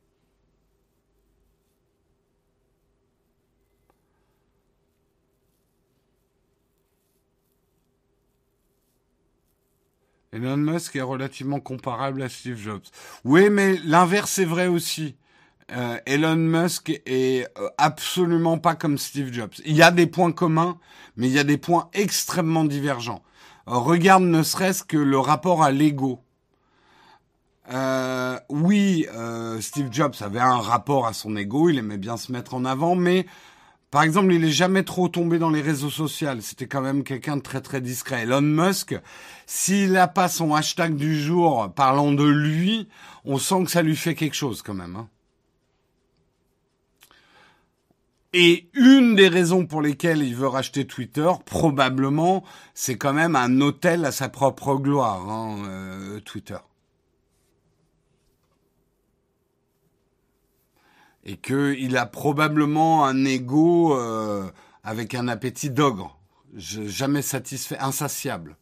Elon Musk est relativement comparable à Steve Jobs. Oui, mais l'inverse est vrai aussi. Euh, Elon Musk est euh, absolument pas comme Steve Jobs. Il y a des points communs, mais il y a des points extrêmement divergents. Euh, regarde ne serait-ce que le rapport à l'ego. oui, Steve Jobs avait un rapport à son ego, il aimait bien se mettre en avant, mais par exemple, il est jamais trop tombé dans les réseaux sociaux. C'était quand même quelqu'un de très très discret. Elon Musk, s'il n'a pas son hashtag du jour parlant de lui, on sent que ça lui fait quelque chose quand même. Hein. Et une des raisons pour lesquelles il veut racheter Twitter, probablement, c'est quand même un hôtel à sa propre gloire, hein, euh, Twitter. Et qu'il a probablement un ego euh, avec un appétit d'ogre, jamais satisfait, insatiable.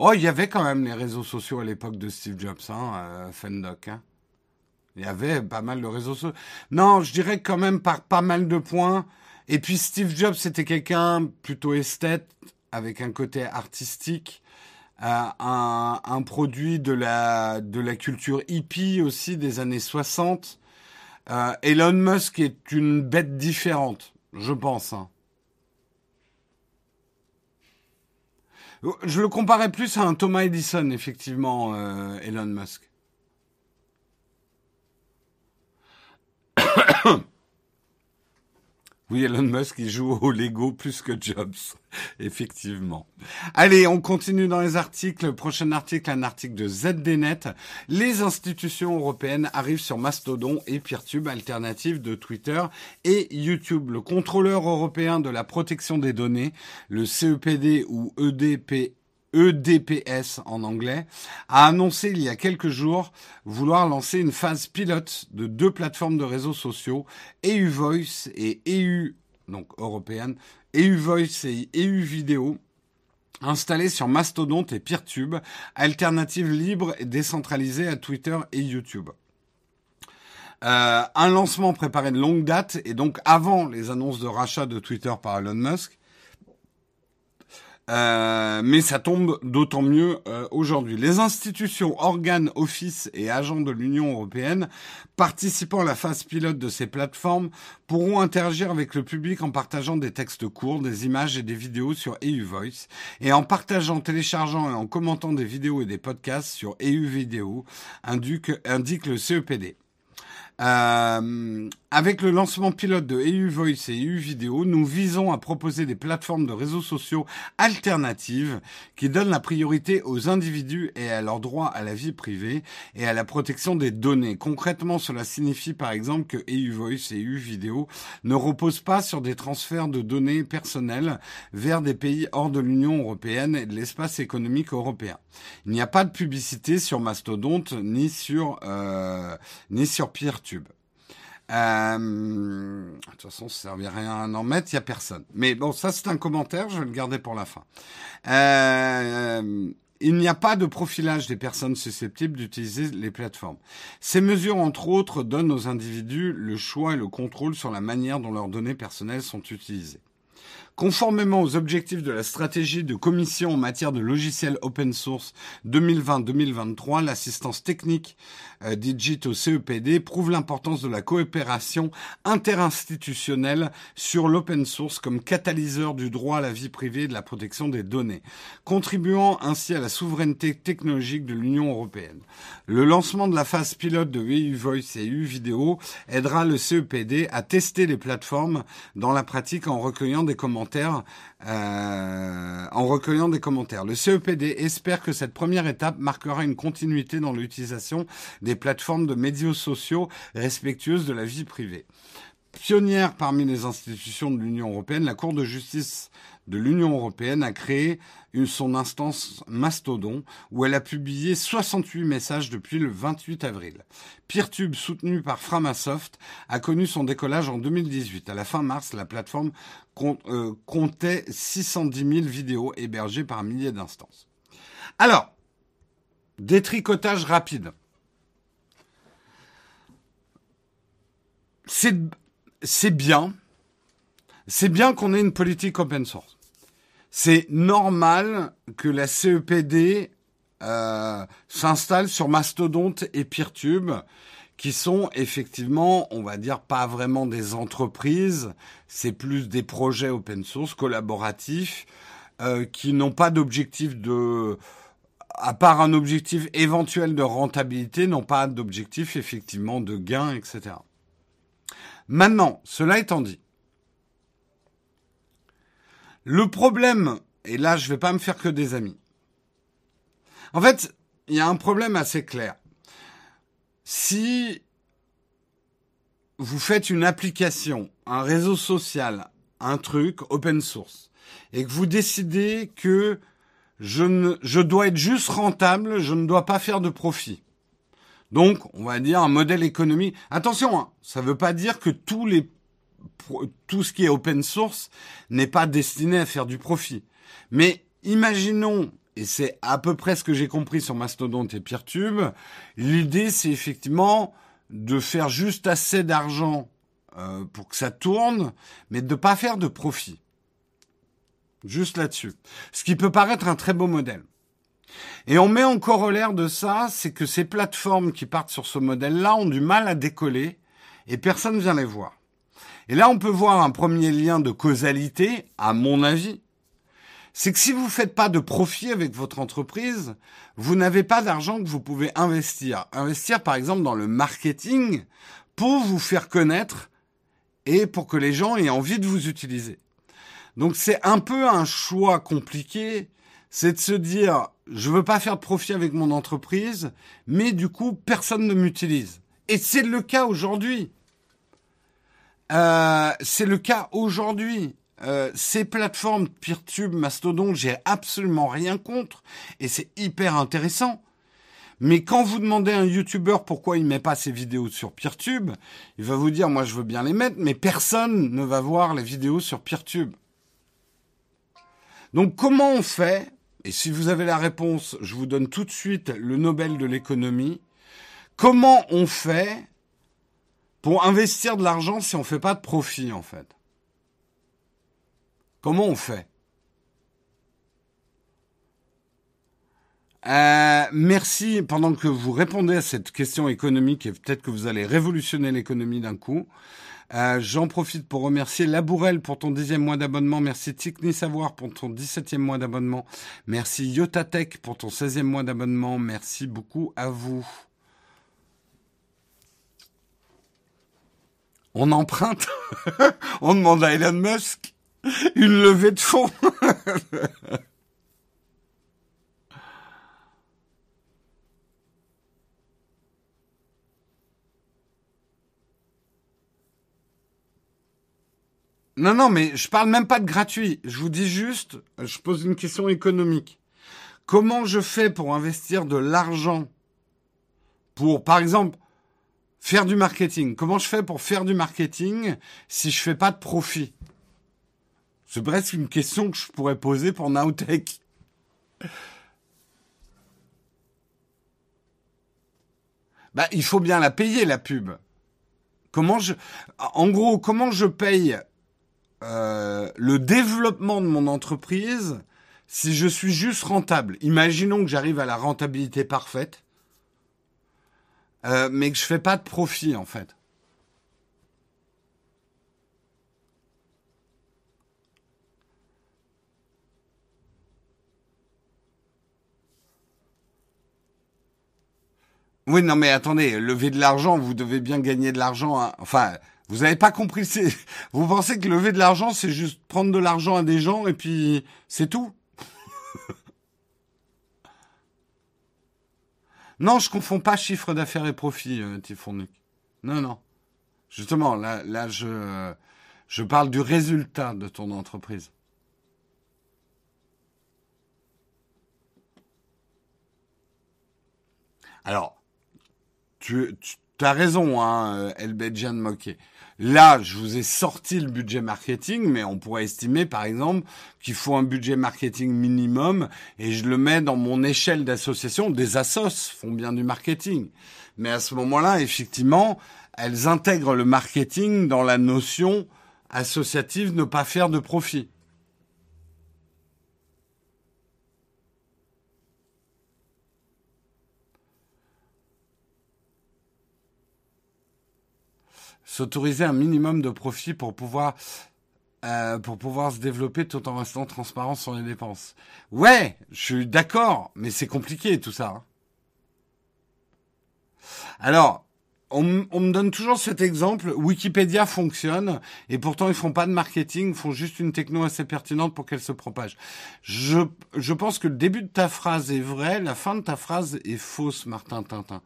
Oh, il y avait quand même les réseaux sociaux à l'époque de Steve Jobs, hein, euh, Fendoc. Hein. Il y avait pas mal de réseaux sociaux. Non, je dirais quand même par pas mal de points. Et puis Steve Jobs, c'était quelqu'un plutôt esthète, avec un côté artistique un, produit de la, de la culture hippie aussi des années 60. Euh, Elon Musk est une bête différente, je pense. Hein. Je le comparais plus à un Thomas Edison, effectivement, euh, Elon Musk. Oui, Elon Musk, il joue au Lego plus que Jobs, effectivement. Allez, on continue dans les articles. prochain article, un article de ZDNet. Les institutions européennes arrivent sur Mastodon et Peertube, alternative de Twitter et YouTube. Le contrôleur européen de la protection des données, le CEPD ou EDP, EDPS en anglais, a annoncé il y a quelques jours vouloir lancer une phase pilote de deux plateformes de réseaux sociaux, EU Voice et EU, donc européenne, EU Voice et EU Vidéo, installées sur Mastodonte et Peertube, alternatives libres et décentralisées à Twitter et YouTube. Euh, un lancement préparé de longue date et donc avant les annonces de rachat de Twitter par Elon Musk, euh, mais ça tombe d'autant mieux euh, aujourd'hui. Les institutions, organes, offices et agents de l'Union européenne participant à la phase pilote de ces plateformes pourront interagir avec le public en partageant des textes courts, des images et des vidéos sur EU Voice et en partageant, téléchargeant et en commentant des vidéos et des podcasts sur EU Vidéo, indique, indique le CEPD. Euh, avec le lancement pilote de EU Voice et EU Vidéo, nous visons à proposer des plateformes de réseaux sociaux alternatives qui donnent la priorité aux individus et à leur droit à la vie privée et à la protection des données. Concrètement, cela signifie par exemple que EU Voice et EU Vidéo ne reposent pas sur des transferts de données personnelles vers des pays hors de l'Union européenne et de l'espace économique européen. Il n'y a pas de publicité sur Mastodonte ni sur euh, ni sur Euh, de toute façon, ça ne servirait rien d'en mettre, il n'y a personne. Mais bon, ça c'est un commentaire, je vais le garder pour la fin. Euh, il n'y a pas de profilage des personnes susceptibles d'utiliser les plateformes. Ces mesures, entre autres, donnent aux individus le choix et le contrôle sur la manière dont leurs données personnelles sont utilisées. Conformément aux objectifs de la stratégie de commission en matière de logiciels open source 2020-2023, l'assistance technique euh, Digit au CEPD prouve l'importance de la coopération interinstitutionnelle sur l'open source comme catalyseur du droit à la vie privée et de la protection des données, contribuant ainsi à la souveraineté technologique de l'Union européenne. Le lancement de la phase pilote de EU Voice et EU Video aidera le CEPD à tester les plateformes dans la pratique en recueillant des commentaires euh, en recueillant des commentaires. Le CEPD espère que cette première étape marquera une continuité dans l'utilisation des plateformes de médias sociaux respectueuses de la vie privée. Pionnière parmi les institutions de l'Union européenne, la Cour de justice de l'Union européenne a créé son instance Mastodon où elle a publié 68 messages depuis le 28 avril. Peertube, soutenu par Framasoft, a connu son décollage en 2018. À la fin mars, la plateforme comptait 610 000 vidéos hébergées par milliers d'instances. Alors, détricotage rapide. c'est bien. C'est bien qu'on ait une politique open source. C'est normal que la CEPD euh, s'installe sur Mastodonte et Peertube, qui sont effectivement, on va dire, pas vraiment des entreprises, c'est plus des projets open source collaboratifs euh, qui n'ont pas d'objectif de, à part un objectif éventuel de rentabilité, n'ont pas d'objectif effectivement de gain, etc. Maintenant, cela étant dit, le problème, et là je ne vais pas me faire que des amis. En fait, il y a un problème assez clair. Si vous faites une application, un réseau social, un truc open source, et que vous décidez que je, ne, je dois être juste rentable, je ne dois pas faire de profit. Donc, on va dire un modèle économique. Attention, hein, ça ne veut pas dire que tous les, tout ce qui est open source n'est pas destiné à faire du profit. Mais imaginons, et c'est à peu près ce que j'ai compris sur Mastodon et Peertube, l'idée c'est effectivement de faire juste assez d'argent euh, pour que ça tourne, mais de ne pas faire de profit. Juste là-dessus. Ce qui peut paraître un très beau modèle. Et on met en corollaire de ça, c'est que ces plateformes qui partent sur ce modèle-là ont du mal à décoller et personne ne vient les voir. Et là, on peut voir un premier lien de causalité, à mon avis. C'est que si vous ne faites pas de profit avec votre entreprise, vous n'avez pas d'argent que vous pouvez investir. Investir, par exemple, dans le marketing pour vous faire connaître et pour que les gens aient envie de vous utiliser. Donc c'est un peu un choix compliqué, c'est de se dire je veux pas faire de profit avec mon entreprise, mais du coup, personne ne m'utilise. Et c'est le cas aujourd'hui. Euh, c'est le cas aujourd'hui. Euh, ces plateformes Peertube, Mastodon, j'ai absolument rien contre et c'est hyper intéressant. Mais quand vous demandez à un YouTuber pourquoi il met pas ses vidéos sur Peertube, il va vous dire moi je veux bien les mettre, mais personne ne va voir les vidéos sur Peertube. Donc comment on fait? Et si vous avez la réponse, je vous donne tout de suite le Nobel de l'économie. Comment on fait pour investir de l'argent si on ne fait pas de profit, en fait? Comment on fait? Euh, merci pendant que vous répondez à cette question économique et peut-être que vous allez révolutionner l'économie d'un coup. Euh, j'en profite pour remercier Labourel pour ton dixième mois d'abonnement. Merci Tikni Savoir pour ton dix-septième mois d'abonnement. Merci Yotatech pour ton seizième mois d'abonnement. Merci beaucoup à vous. On emprunte? On demande à Elon Musk? une levée de fonds Non, non, mais je parle même pas de gratuit. Je vous dis juste, je pose une question économique. Comment je fais pour investir de l'argent pour, par exemple, faire du marketing? Comment je fais pour faire du marketing si je fais pas de profit? C'est presque une question que je pourrais poser pour Nowtech. Bah, il faut bien la payer, la pub. Comment je, en gros, comment je paye euh, le développement de mon entreprise si je suis juste rentable? Imaginons que j'arrive à la rentabilité parfaite, euh, mais que je fais pas de profit en fait. Oui, non, mais attendez, lever de l'argent, vous devez bien gagner de l'argent. Hein. Enfin, vous n'avez pas compris. Vous pensez que lever de l'argent, c'est juste prendre de l'argent à des gens et puis c'est tout? Non, je confonds pas chiffre d'affaires et profit, euh, Non, non. Justement, là, là, je, je parle du résultat de ton entreprise. Alors, tu, as raison, hein, de Moquet. Là, je vous ai sorti le budget marketing, mais on pourrait estimer, par exemple, qu'il faut un budget marketing minimum, et je le mets dans mon échelle d'association. Des assos font bien du marketing. Mais à ce moment-là, effectivement, elles intègrent le marketing dans la notion associative ne pas faire de profit. S'autoriser un minimum de profit pour pouvoir euh, pour pouvoir se développer tout en restant transparent sur les dépenses. Ouais, je suis d'accord, mais c'est compliqué tout ça. Hein. Alors, on, me donne toujours cet exemple. Wikipédia fonctionne et pourtant ils font pas de marketing, font juste une techno assez pertinente pour qu'elle se propage. Je, je pense que le début de ta phrase est vrai, la fin de ta phrase est fausse, Martin Tintin.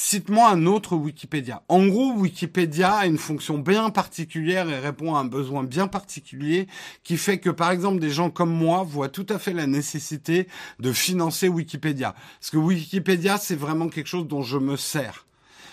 Cite-moi un autre Wikipédia. En gros, Wikipédia a une fonction bien particulière et répond à un besoin bien particulier qui fait que, par exemple, des gens comme moi voient tout à fait la nécessité de financer Wikipédia. Parce que Wikipédia, c'est vraiment quelque chose dont je me sers.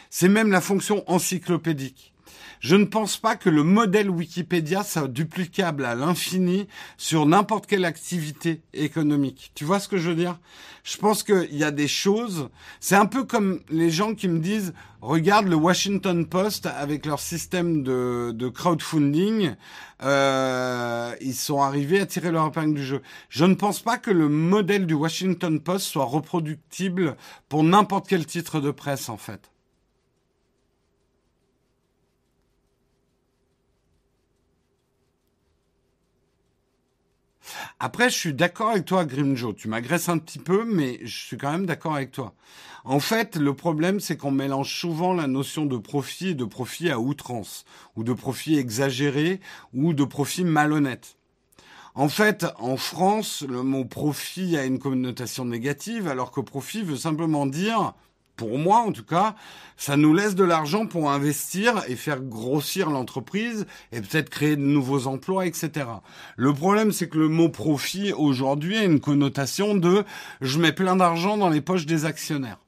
C'est même la fonction encyclopédique. Je ne pense pas que le modèle Wikipédia soit duplicable à l'infini sur n'importe quelle activité économique. Tu vois ce que je veux dire? Je pense qu'il y a des choses. C'est un peu comme les gens qui me disent regarde le Washington Post avec leur système de, crowdfunding. Euh, ils sont arrivés à tirer leur épingle du jeu. Je ne pense pas que le modèle du Washington Post soit reproductible pour n'importe quel titre de presse en fait. Après, je suis d'accord avec toi, Grimjo. Tu m'agresses un petit peu, mais je suis quand même d'accord avec toi. En fait, le problème, c'est qu'on mélange souvent la notion de profit et de profit à outrance, ou de profit exagéré, ou de profit malhonnête. En fait, en France, le mot profit a une connotation négative, alors que profit veut simplement dire pour moi en tout cas, ça nous laisse de l'argent pour investir et faire grossir l'entreprise et peut-être créer de nouveaux emplois, etc. Le problème, c'est que le mot profit aujourd'hui a une connotation de je mets plein d'argent dans les poches des actionnaires.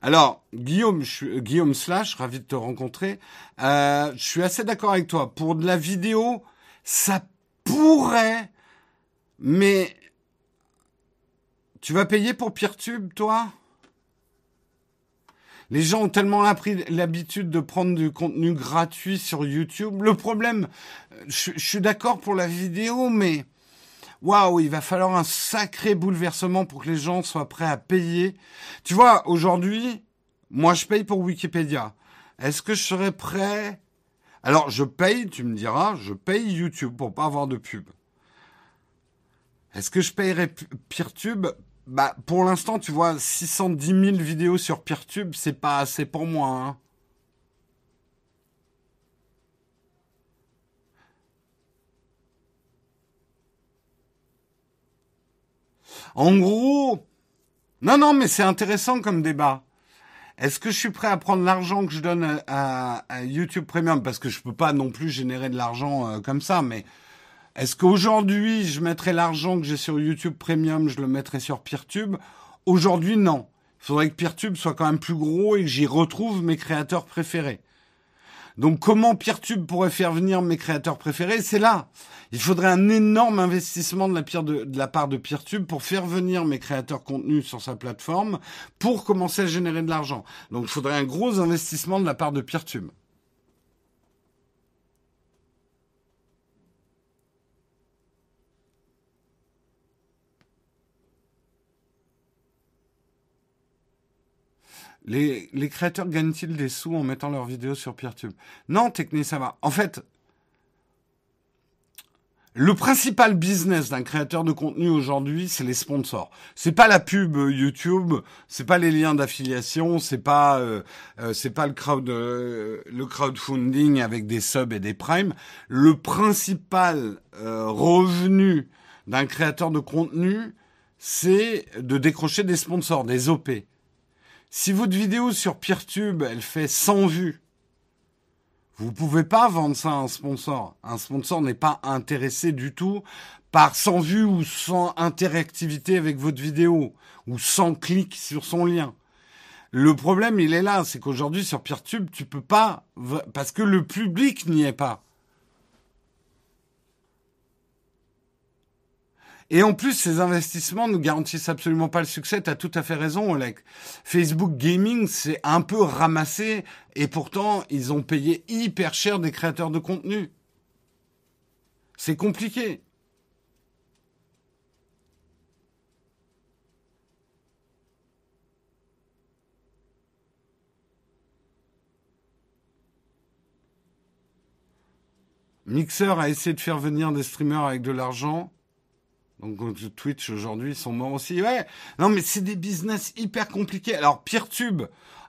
Alors, Guillaume, Guillaume Slash, ravi de te rencontrer. Euh, je suis assez d'accord avec toi. Pour de la vidéo, ça pourrait, mais tu vas payer pour PeerTube, toi? Les gens ont tellement appris l'habitude de prendre du contenu gratuit sur YouTube. Le problème, je, suis d'accord pour la vidéo, mais waouh, il va falloir un sacré bouleversement pour que les gens soient prêts à payer. Tu vois, aujourd'hui, moi je paye pour Wikipédia. Est-ce que je serais prêt alors, je paye, tu me diras, je paye YouTube pour pas avoir de pub. Est-ce que je payerais PeerTube? Bah, pour l'instant, tu vois, 610 000 vidéos sur PeerTube, c'est pas assez pour moi. Hein. En gros, non, non, mais c'est intéressant comme débat. Est-ce que je suis prêt à prendre l'argent que je donne à, YouTube Premium? Parce que je peux pas non plus générer de l'argent euh, comme ça, mais est-ce qu'aujourd'hui je mettrais l'argent que j'ai sur YouTube Premium, je le mettrais sur PeerTube? Aujourd'hui, non. Il faudrait que PeerTube soit quand même plus gros et que j'y retrouve mes créateurs préférés. Donc comment Peertube pourrait faire venir mes créateurs préférés? C'est là. Il faudrait un énorme investissement de la, part de Peertube pour faire venir mes créateurs contenu sur sa plateforme pour commencer à générer de l'argent. Donc il faudrait un gros investissement de la part de Peertube. Les, créateurs gagnent-ils des sous en mettant leurs vidéos sur PeerTube? Non, Techni, ça va. En fait, le principal business d'un créateur de contenu aujourd'hui, c'est les sponsors. C'est pas la pub YouTube, c'est pas les liens d'affiliation, c'est pas euh, euh, c'est pas le crowd euh, le crowdfunding avec des subs et des primes. Le principal revenu d'un créateur de contenu, c'est de décrocher des sponsors, des OP. Si votre vidéo sur PeerTube, elle fait 100 vues, vous pouvez pas vendre ça à un sponsor. Un sponsor n'est pas intéressé du tout par 100 vues ou sans interactivité avec votre vidéo ou sans clic sur son lien. Le problème, il est là, c'est qu'aujourd'hui sur PeerTube, tu peux pas parce que le public n'y est pas. Et en plus, ces investissements ne garantissent absolument pas le succès. Tu as tout à fait raison, Oleg. Facebook Gaming, c'est un peu ramassé et pourtant, ils ont payé hyper cher des créateurs de contenu. C'est compliqué. Mixer a essayé de faire venir des streamers avec de l'argent. Donc Twitch aujourd'hui sont morts aussi. Ouais. Non mais c'est des business hyper compliqués. Alors PeerTube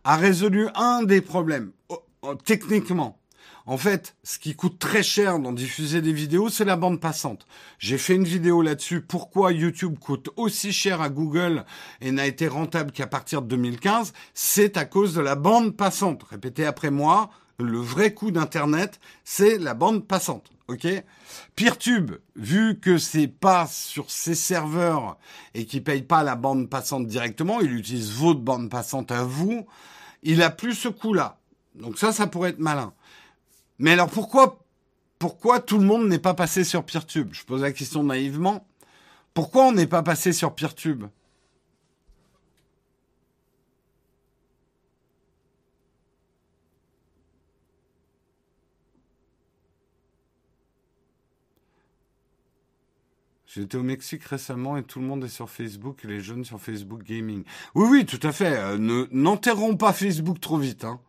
a résolu un des problèmes oh, oh, techniquement. En fait, ce qui coûte très cher dans diffuser des vidéos, c'est la bande passante. J'ai fait une vidéo là-dessus. Pourquoi YouTube coûte aussi cher à Google et n'a été rentable qu'à partir de 2015 C'est à cause de la bande passante. Répétez après moi, le vrai coût d'Internet, c'est la bande passante. OK? Peertube, vu que c'est pas sur ses serveurs et qu'il paye pas la bande passante directement, il utilise votre bande passante à vous, il a plus ce coût-là. Donc ça, ça pourrait être malin. Mais alors pourquoi, pourquoi tout le monde n'est pas passé sur Peertube? Je pose la question naïvement. Pourquoi on n'est pas passé sur Peertube? J'étais au Mexique récemment et tout le monde est sur Facebook les jeunes sur Facebook Gaming. Oui, oui, tout à fait. Euh, ne n'enterrons pas Facebook trop vite. Hein.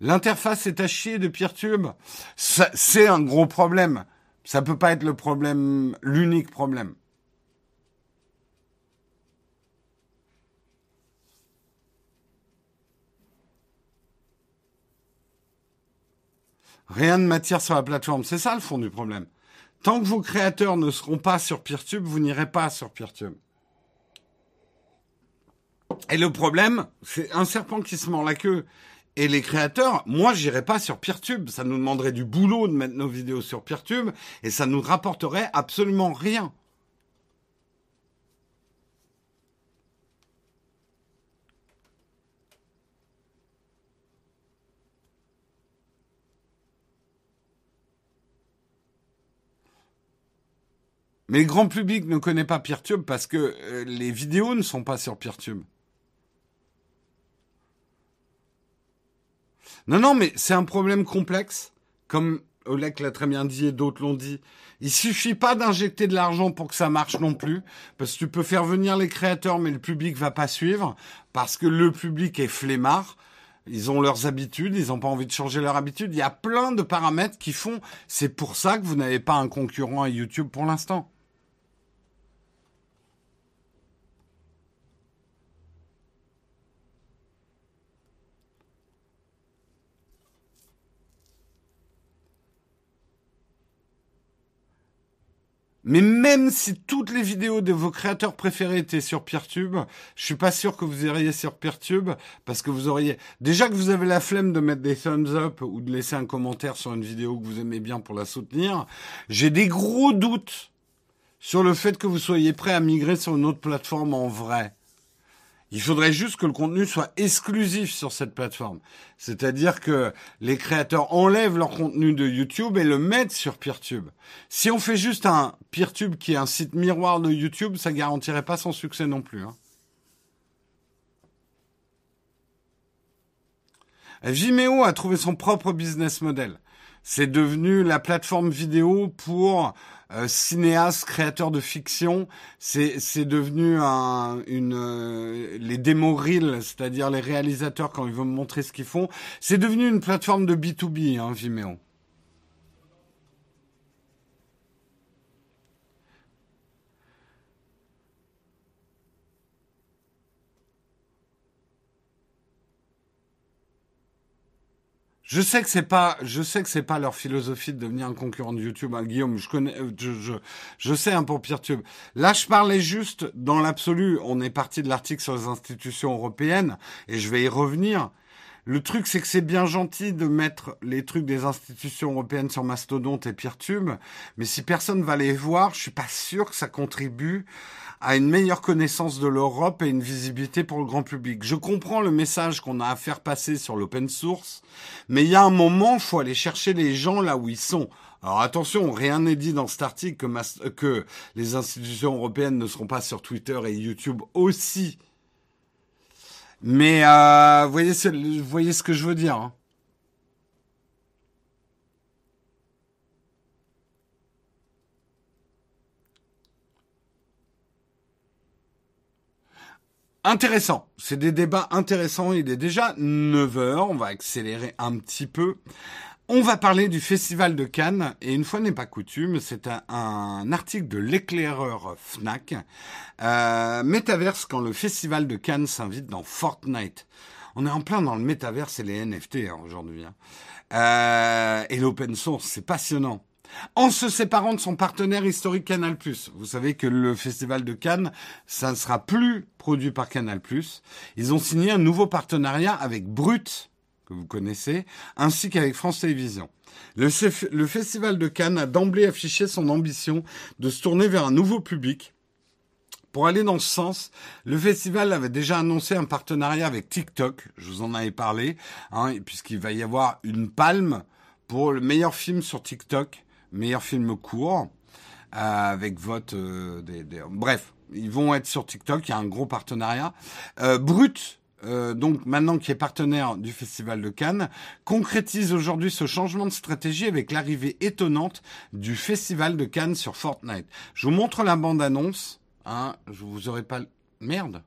L'interface est à chier de PeerTube. C'est un gros problème. Ça peut pas être le problème, l'unique problème. Rien de matière sur la plateforme. C'est ça le fond du problème. Tant que vos créateurs ne seront pas sur PeerTube, vous n'irez pas sur PeerTube. Et le problème, c'est un serpent qui se mord la queue. Et les créateurs, moi, j'irai pas sur PeerTube. Ça nous demanderait du boulot de mettre nos vidéos sur PeerTube et ça nous rapporterait absolument rien. Mais le grand public ne connaît pas PeerTube parce que euh, les vidéos ne sont pas sur PeerTube. Non, non, mais c'est un problème complexe, comme Oleg l'a très bien dit et d'autres l'ont dit. Il suffit pas d'injecter de l'argent pour que ça marche non plus, parce que tu peux faire venir les créateurs, mais le public va pas suivre, parce que le public est flemmard. Ils ont leurs habitudes, ils n'ont pas envie de changer leurs habitudes. Il y a plein de paramètres qui font. C'est pour ça que vous n'avez pas un concurrent à YouTube pour l'instant. Mais même si toutes les vidéos de vos créateurs préférés étaient sur Peertube, je suis pas sûr que vous iriez sur Peertube parce que vous auriez déjà que vous avez la flemme de mettre des thumbs up ou de laisser un commentaire sur une vidéo que vous aimez bien pour la soutenir. J'ai des gros doutes sur le fait que vous soyez prêt à migrer sur une autre plateforme en vrai. Il faudrait juste que le contenu soit exclusif sur cette plateforme. C'est-à-dire que les créateurs enlèvent leur contenu de YouTube et le mettent sur PeerTube. Si on fait juste un PeerTube qui est un site miroir de YouTube, ça garantirait pas son succès non plus. Hein. Vimeo a trouvé son propre business model. C'est devenu la plateforme vidéo pour euh, cinéastes, créateurs de fiction. C'est devenu un, une euh, les démo reels, c'est-à-dire les réalisateurs quand ils veulent montrer ce qu'ils font. C'est devenu une plateforme de B2B, hein, Vimeo. Je sais que c'est pas, je sais que c'est pas leur philosophie de devenir un concurrent de YouTube, hein, Guillaume. Je connais, euh, je, je, je sais un hein, pour PeerTube. Là, je parlais juste dans l'absolu. On est parti de l'article sur les institutions européennes et je vais y revenir. Le truc, c'est que c'est bien gentil de mettre les trucs des institutions européennes sur Mastodonte et PeerTube, mais si personne va les voir, je suis pas sûr que ça contribue à une meilleure connaissance de l'Europe et une visibilité pour le grand public. Je comprends le message qu'on a à faire passer sur l'open source, mais il y a un moment, faut aller chercher les gens là où ils sont. Alors attention, rien n'est dit dans cet article que les institutions européennes ne seront pas sur Twitter et YouTube aussi. Mais euh, voyez, ce que je veux dire. Hein. intéressant. C'est des débats intéressants. Il est déjà 9 heures. On va accélérer un petit peu. On va parler du Festival de Cannes et une fois n'est pas coutume, c'est un, article de l'éclaireur Fnac. Euh, métaverse quand le Festival de Cannes s'invite dans Fortnite. On est en plein dans le métaverse et les NFT hein, aujourd'hui. Hein. Euh, et l'open source, c'est passionnant en se séparant de son partenaire historique Canal+. Vous savez que le Festival de Cannes, ça ne sera plus produit par Canal+. Ils ont signé un nouveau partenariat avec Brut, que vous connaissez, ainsi qu'avec France Télévisions. Le, Festival de Cannes a d'emblée affiché son ambition de se tourner vers un nouveau public. Pour aller dans ce sens, le festival avait déjà annoncé un partenariat avec TikTok, je vous en avais parlé, hein, puisqu'il va y avoir une palme pour le meilleur film sur TikTok meilleur film court, euh, avec vote euh, des, Bref, ils vont être sur TikTok, il y a un gros partenariat. Euh, Brut, donc maintenant qui est partenaire du Festival de Cannes, concrétise aujourd'hui ce changement de stratégie avec l'arrivée étonnante du Festival de Cannes sur Fortnite. Je vous montre la bande-annonce. Hein, je vous aurais pas... Merde.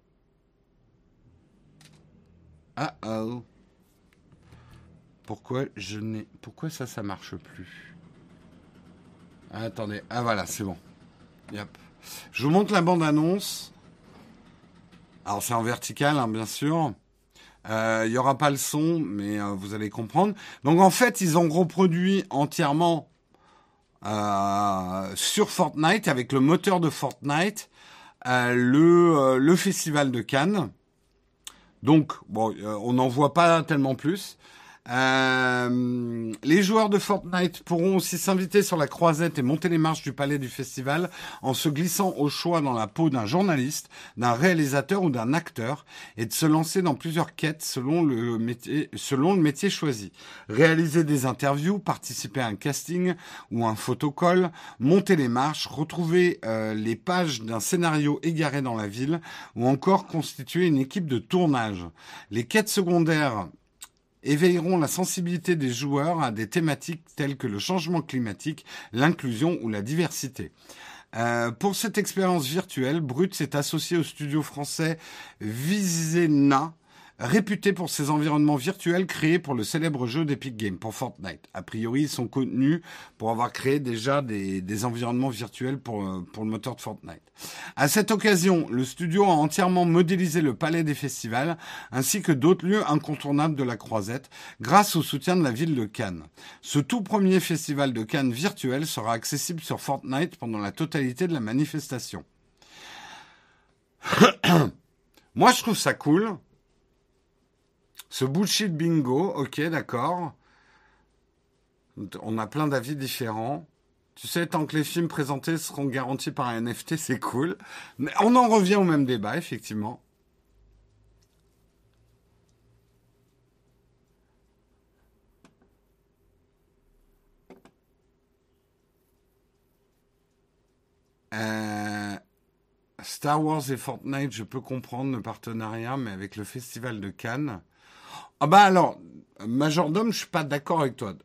Ah oh. Pourquoi je n'ai... Pourquoi ça, ça marche plus? Attendez. Ah voilà, c'est bon. Je vous montre la bande-annonce. Alors c'est en vertical, hein, bien sûr. Euh, il n'y aura pas le son, mais euh, vous allez comprendre. Donc en fait, ils ont reproduit entièrement euh, sur Fortnite, avec le moteur de Fortnite, le, le festival de Cannes. Donc, bon, on n'en voit pas tellement plus. Euh, les joueurs de Fortnite pourront aussi s'inviter sur la croisette et monter les marches du palais du festival en se glissant au choix dans la peau d'un journaliste, d'un réalisateur ou d'un acteur et de se lancer dans plusieurs quêtes selon le métier, selon le choisi. Réaliser des interviews, participer à un casting ou un photocall, monter les marches, retrouver euh, les pages d'un scénario égaré dans la ville ou encore constituer une équipe de tournage. Les quêtes secondaires éveilleront la sensibilité des joueurs à des thématiques telles que le changement climatique, l'inclusion ou la diversité. Euh, pour cette expérience virtuelle, Brut s'est associé au studio français Visena, réputé pour ses environnements virtuels créés pour le célèbre jeu d'Epic Games, pour Fortnite. A priori, ils sont connus pour avoir créé déjà des, des environnements virtuels pour, euh, pour le moteur de Fortnite. À cette occasion, le studio a entièrement modélisé le palais des festivals, ainsi que d'autres lieux incontournables de la Croisette, grâce au soutien de la ville de Cannes. Ce tout premier festival de Cannes virtuel sera accessible sur Fortnite pendant la totalité de la manifestation. Moi, je trouve ça cool ce bullshit bingo, ok, d'accord. On a plein d'avis différents. Tu sais, tant que les films présentés seront garantis par un NFT, c'est cool. Mais on en revient au même débat, effectivement. Euh, Star Wars et Fortnite, je peux comprendre le partenariat, mais avec le festival de Cannes, ah bah alors, Majordome, je suis pas d'accord avec toi.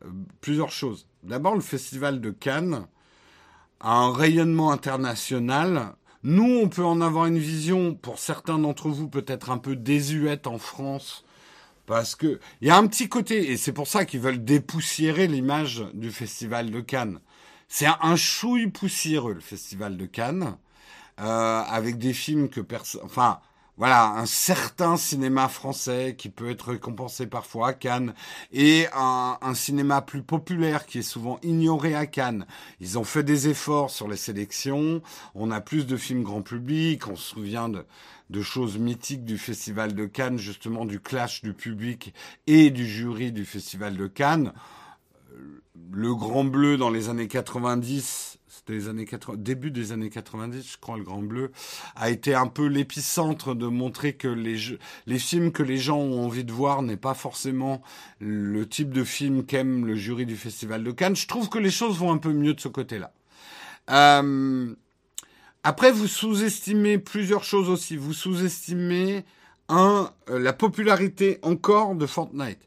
Plusieurs choses. D'abord, le Festival de Cannes a un rayonnement international. Nous, on peut en avoir une vision, pour certains d'entre vous, peut-être un peu désuète en France, parce que il y a un petit côté, et c'est pour ça qu'ils veulent dépoussiérer l'image du Festival de Cannes. C'est un chouille poussiéreux, le Festival de Cannes. Euh, avec des films que personne, enfin, voilà, un certain cinéma français qui peut être récompensé parfois à Cannes et un, cinéma plus populaire qui est souvent ignoré à Cannes. Ils ont fait des efforts sur les sélections. On a plus de films grand public. On se souvient de, de choses mythiques du Festival de Cannes, justement du clash du public et du jury du Festival de Cannes. Le Grand Bleu dans les années 90 des années 80, début des années 90, je crois, le Grand Bleu, a été un peu l'épicentre de montrer que les, les films que les gens ont envie de voir n'est pas forcément le type de film qu'aime le jury du Festival de Cannes. Je trouve que les choses vont un peu mieux de ce côté-là. Euh, après, vous sous-estimez plusieurs choses aussi. Vous sous-estimez, un, euh, la popularité encore de Fortnite.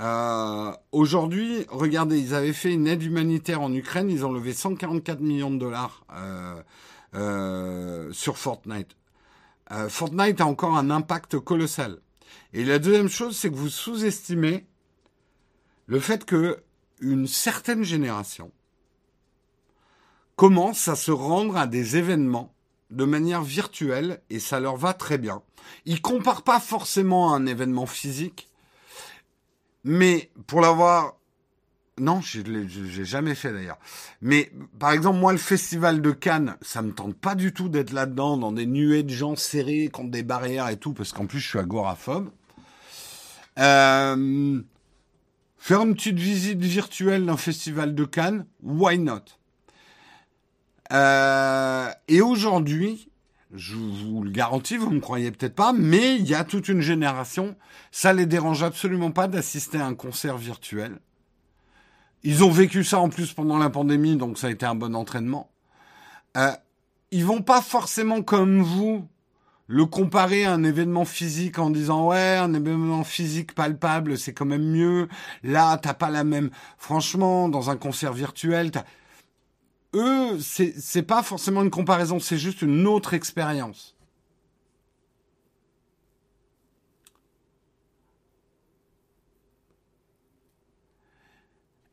Euh, Aujourd'hui, regardez, ils avaient fait une aide humanitaire en Ukraine, ils ont levé 144 millions de dollars euh, euh, sur Fortnite. Fortnite a encore un impact colossal. Et la deuxième chose, c'est que vous sous-estimez le fait que une certaine génération commence à se rendre à des événements de manière virtuelle et ça leur va très bien. Ils comparent pas forcément à un événement physique, mais pour l'avoir, non, je l'ai jamais fait d'ailleurs. Mais par exemple, moi, le festival de Cannes, ça me tente pas du tout d'être là-dedans, dans des nuées de gens serrés contre des barrières et tout, parce qu'en plus, je suis agoraphobe. Euh, faire une petite visite virtuelle d'un festival de Cannes, why not? Euh, Et aujourd'hui, je vous le garantis, vous me croyez peut-être pas, mais il y a toute une génération, ça les dérange absolument pas d'assister à un concert virtuel. Ils ont vécu ça en plus pendant la pandémie, donc ça a été un bon entraînement. Euh, ils vont pas forcément comme vous le comparer à un événement physique en disant ouais un événement physique palpable c'est quand même mieux. Là t'as pas la même. Franchement dans un concert virtuel t'as eux, c'est pas forcément une comparaison, c'est juste une autre expérience.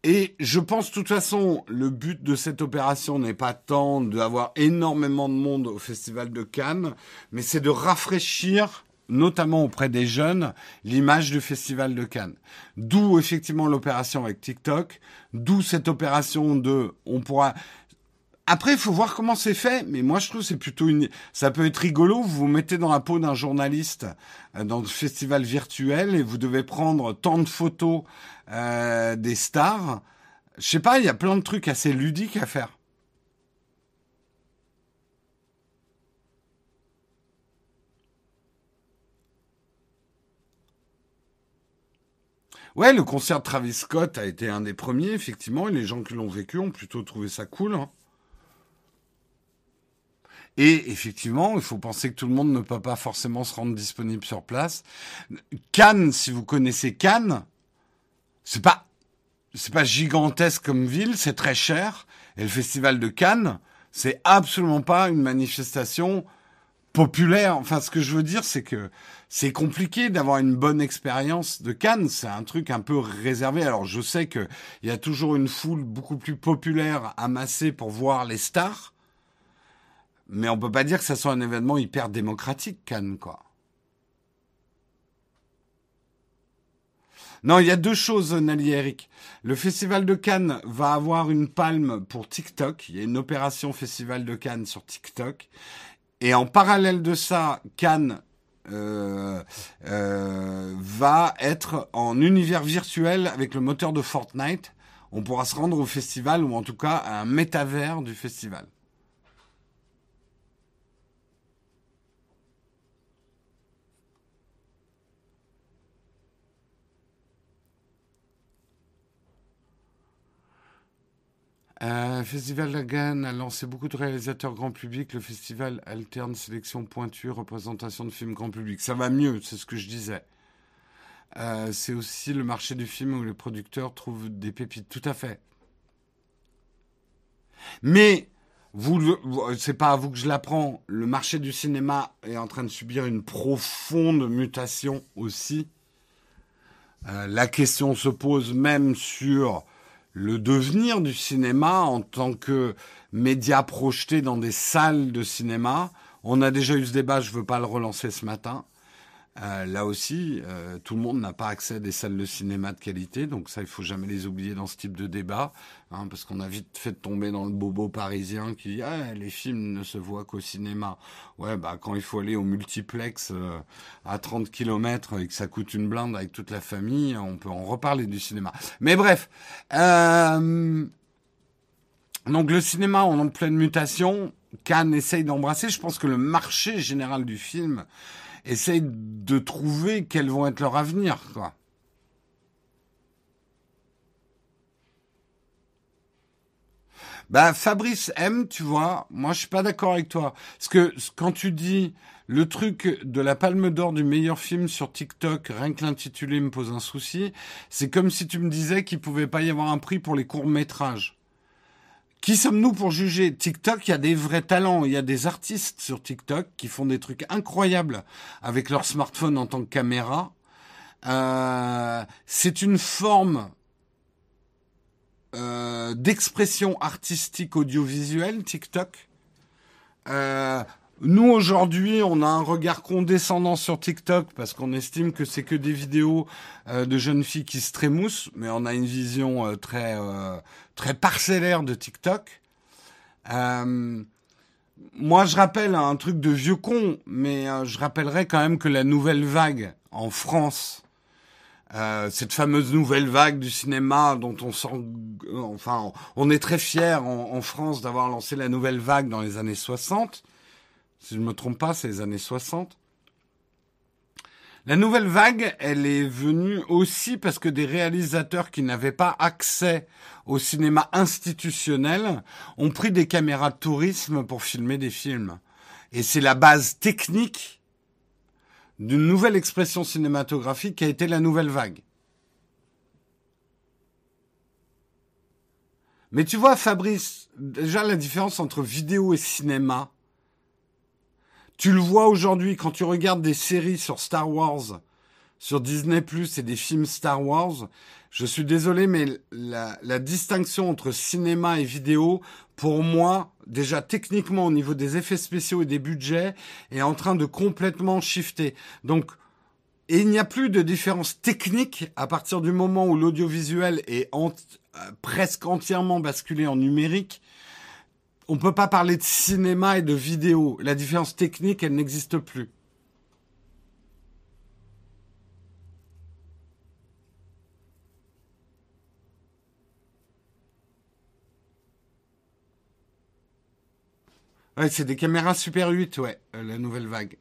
Et je pense de toute façon, le but de cette opération n'est pas tant d'avoir énormément de monde au Festival de Cannes, mais c'est de rafraîchir, notamment auprès des jeunes, l'image du Festival de Cannes. D'où effectivement l'opération avec TikTok, d'où cette opération de, on pourra, après, il faut voir comment c'est fait, mais moi je trouve c'est plutôt une. Ça peut être rigolo. Vous vous mettez dans la peau d'un journaliste euh, dans le festival virtuel et vous devez prendre tant de photos euh, des stars. Je sais pas, il y a plein de trucs assez ludiques à faire. Ouais, le concert de Travis Scott a été un des premiers, effectivement, et les gens qui l'ont vécu ont plutôt trouvé ça cool. Hein. Et effectivement, il faut penser que tout le monde ne peut pas forcément se rendre disponible sur place. Cannes, si vous connaissez Cannes, c'est pas c'est pas gigantesque comme ville, c'est très cher. Et le festival de Cannes, c'est absolument pas une manifestation populaire. Enfin, ce que je veux dire, c'est que c'est compliqué d'avoir une bonne expérience de Cannes. C'est un truc un peu réservé. Alors, je sais que il y a toujours une foule beaucoup plus populaire amassée pour voir les stars. Mais on peut pas dire que ça soit un événement hyper démocratique, Cannes, quoi. Non, il y a deux choses, Nali Eric. Le Festival de Cannes va avoir une palme pour TikTok. Il y a une opération Festival de Cannes sur TikTok. Et en parallèle de ça, Cannes euh, euh, va être en univers virtuel avec le moteur de Fortnite. On pourra se rendre au festival ou en tout cas à un métavers du festival. Euh, festival Lagan a lancé beaucoup de réalisateurs grand public. Le festival alterne sélection pointue, représentation de films grand public. Ça va mieux, c'est ce que je disais. Euh, c'est aussi le marché du film où les producteurs trouvent des pépites. Tout à fait. Mais vous, c'est pas à vous que je l'apprends. Le marché du cinéma est en train de subir une profonde mutation aussi. Euh, la question se pose même sur le devenir du cinéma en tant que média projeté dans des salles de cinéma. On a déjà eu ce débat, je ne veux pas le relancer ce matin. Euh, là aussi, euh, tout le monde n'a pas accès à des salles de cinéma de qualité, donc ça, il faut jamais les oublier dans ce type de débat, hein, parce qu'on a vite fait tomber dans le bobo parisien qui dit ah, les films ne se voient qu'au cinéma. Ouais, bah quand il faut aller au multiplex euh, à 30 km et que ça coûte une blinde avec toute la famille, on peut en reparler du cinéma. Mais bref, donc le cinéma on est en pleine mutation. Cannes essaye d'embrasser. Je pense que le marché général du film essayent de trouver quels vont être leur avenir, quoi. Bah, Fabrice M, tu vois, moi je suis pas d'accord avec toi. Parce que quand tu dis le truc de la palme d'or du meilleur film sur TikTok, rien que l'intitulé me pose un souci, c'est comme si tu me disais qu'il pouvait pas y avoir un prix pour les courts métrages. Qui sommes-nous pour juger TikTok, il y a des vrais talents, il y a des artistes sur TikTok qui font des trucs incroyables avec leur smartphone en tant que caméra. Euh, c'est une forme euh, d'expression artistique audiovisuelle, TikTok. Euh, nous aujourd'hui, on a un regard condescendant sur TikTok parce qu'on estime que c'est que des vidéos euh, de jeunes filles qui se trémoussent, mais on a une vision euh, très euh, très parcellaire de TikTok. moi, je rappelle un truc de vieux con, mais je rappellerai quand même que la nouvelle vague en France, cette fameuse nouvelle vague du cinéma dont on sent, enfin, on est très fier en, en France d'avoir lancé la nouvelle vague dans les années 60 si je ne me trompe pas, c'est les années 60. La nouvelle vague, elle est venue aussi parce que des réalisateurs qui n'avaient pas accès au cinéma institutionnel ont pris des caméras de tourisme pour filmer des films. Et c'est la base technique d'une nouvelle expression cinématographique qui a été la nouvelle vague. Mais tu vois, Fabrice, déjà la différence entre vidéo et cinéma, tu le vois aujourd'hui quand tu regardes des séries sur Star Wars, sur Disney Plus et des films Star Wars. Je suis désolé, mais la, la, distinction entre cinéma et vidéo, pour moi, déjà techniquement au niveau des effets spéciaux et des budgets, est en train de complètement shifter. Donc, il n'y a plus de différence technique à partir du moment où l'audiovisuel est euh, presque entièrement basculé en numérique on peut pas parler de cinéma et de vidéo. La différence technique, elle n'existe plus. Ouais, c'est des caméras Super 8, ouais, euh, la nouvelle vague.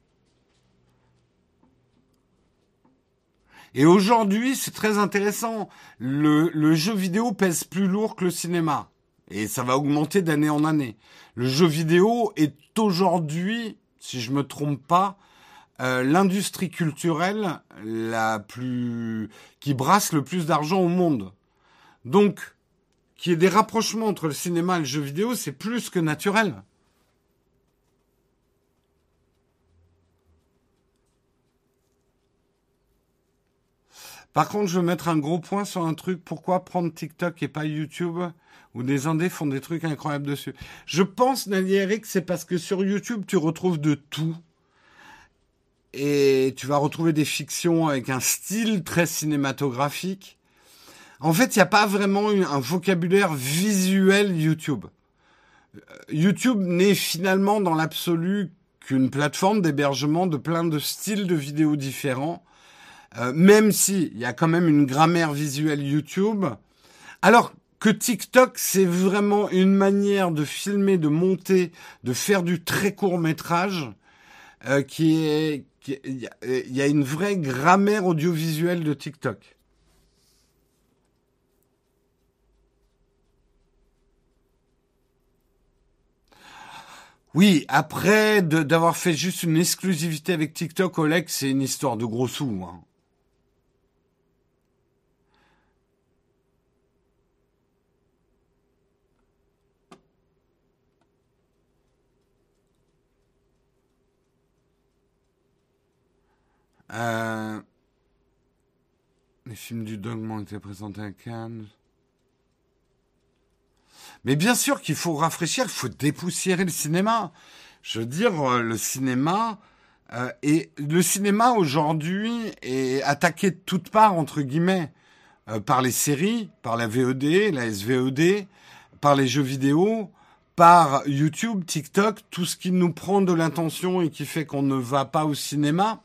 Et aujourd'hui, c'est très intéressant. Le jeu vidéo pèse plus lourd que le cinéma. Et ça va augmenter d'année en année. Le jeu vidéo est aujourd'hui, si je me trompe pas, euh, l'industrie culturelle la plus qui brasse le plus d'argent au monde. Donc, qu'il y ait des rapprochements entre le cinéma et le jeu vidéo, c'est plus que naturel. Par contre, je veux mettre un gros point sur un truc. Pourquoi prendre TikTok et pas YouTube où des indés font des trucs incroyables dessus? Je pense, Nelly Eric, c'est parce que sur YouTube, tu retrouves de tout. Et tu vas retrouver des fictions avec un style très cinématographique. En fait, il n'y a pas vraiment un vocabulaire visuel YouTube. Euh, YouTube n'est finalement dans l'absolu qu'une plateforme d'hébergement de plein de styles de vidéos différents, euh, même si il y a quand même une grammaire visuelle YouTube. Alors que TikTok, c'est vraiment une manière de filmer, de monter, de faire du très court métrage, euh, qui est, il y, a une vraie grammaire audiovisuelle de TikTok. Oui, après d'avoir fait juste une exclusivité avec TikTok, Oleg, c'est une histoire de gros sous. Hein. Euh, les films du dogme ont été présentés à Cannes. Mais bien sûr qu'il faut rafraîchir, il faut dépoussiérer le cinéma. Je veux dire, euh, le cinéma euh, et le cinéma aujourd'hui est attaqué de toutes parts entre guillemets par les séries, par la VOD, la SVOD, par les jeux vidéo, par YouTube, TikTok, tout ce qui nous prend de l'intention et qui fait qu'on ne va pas au cinéma.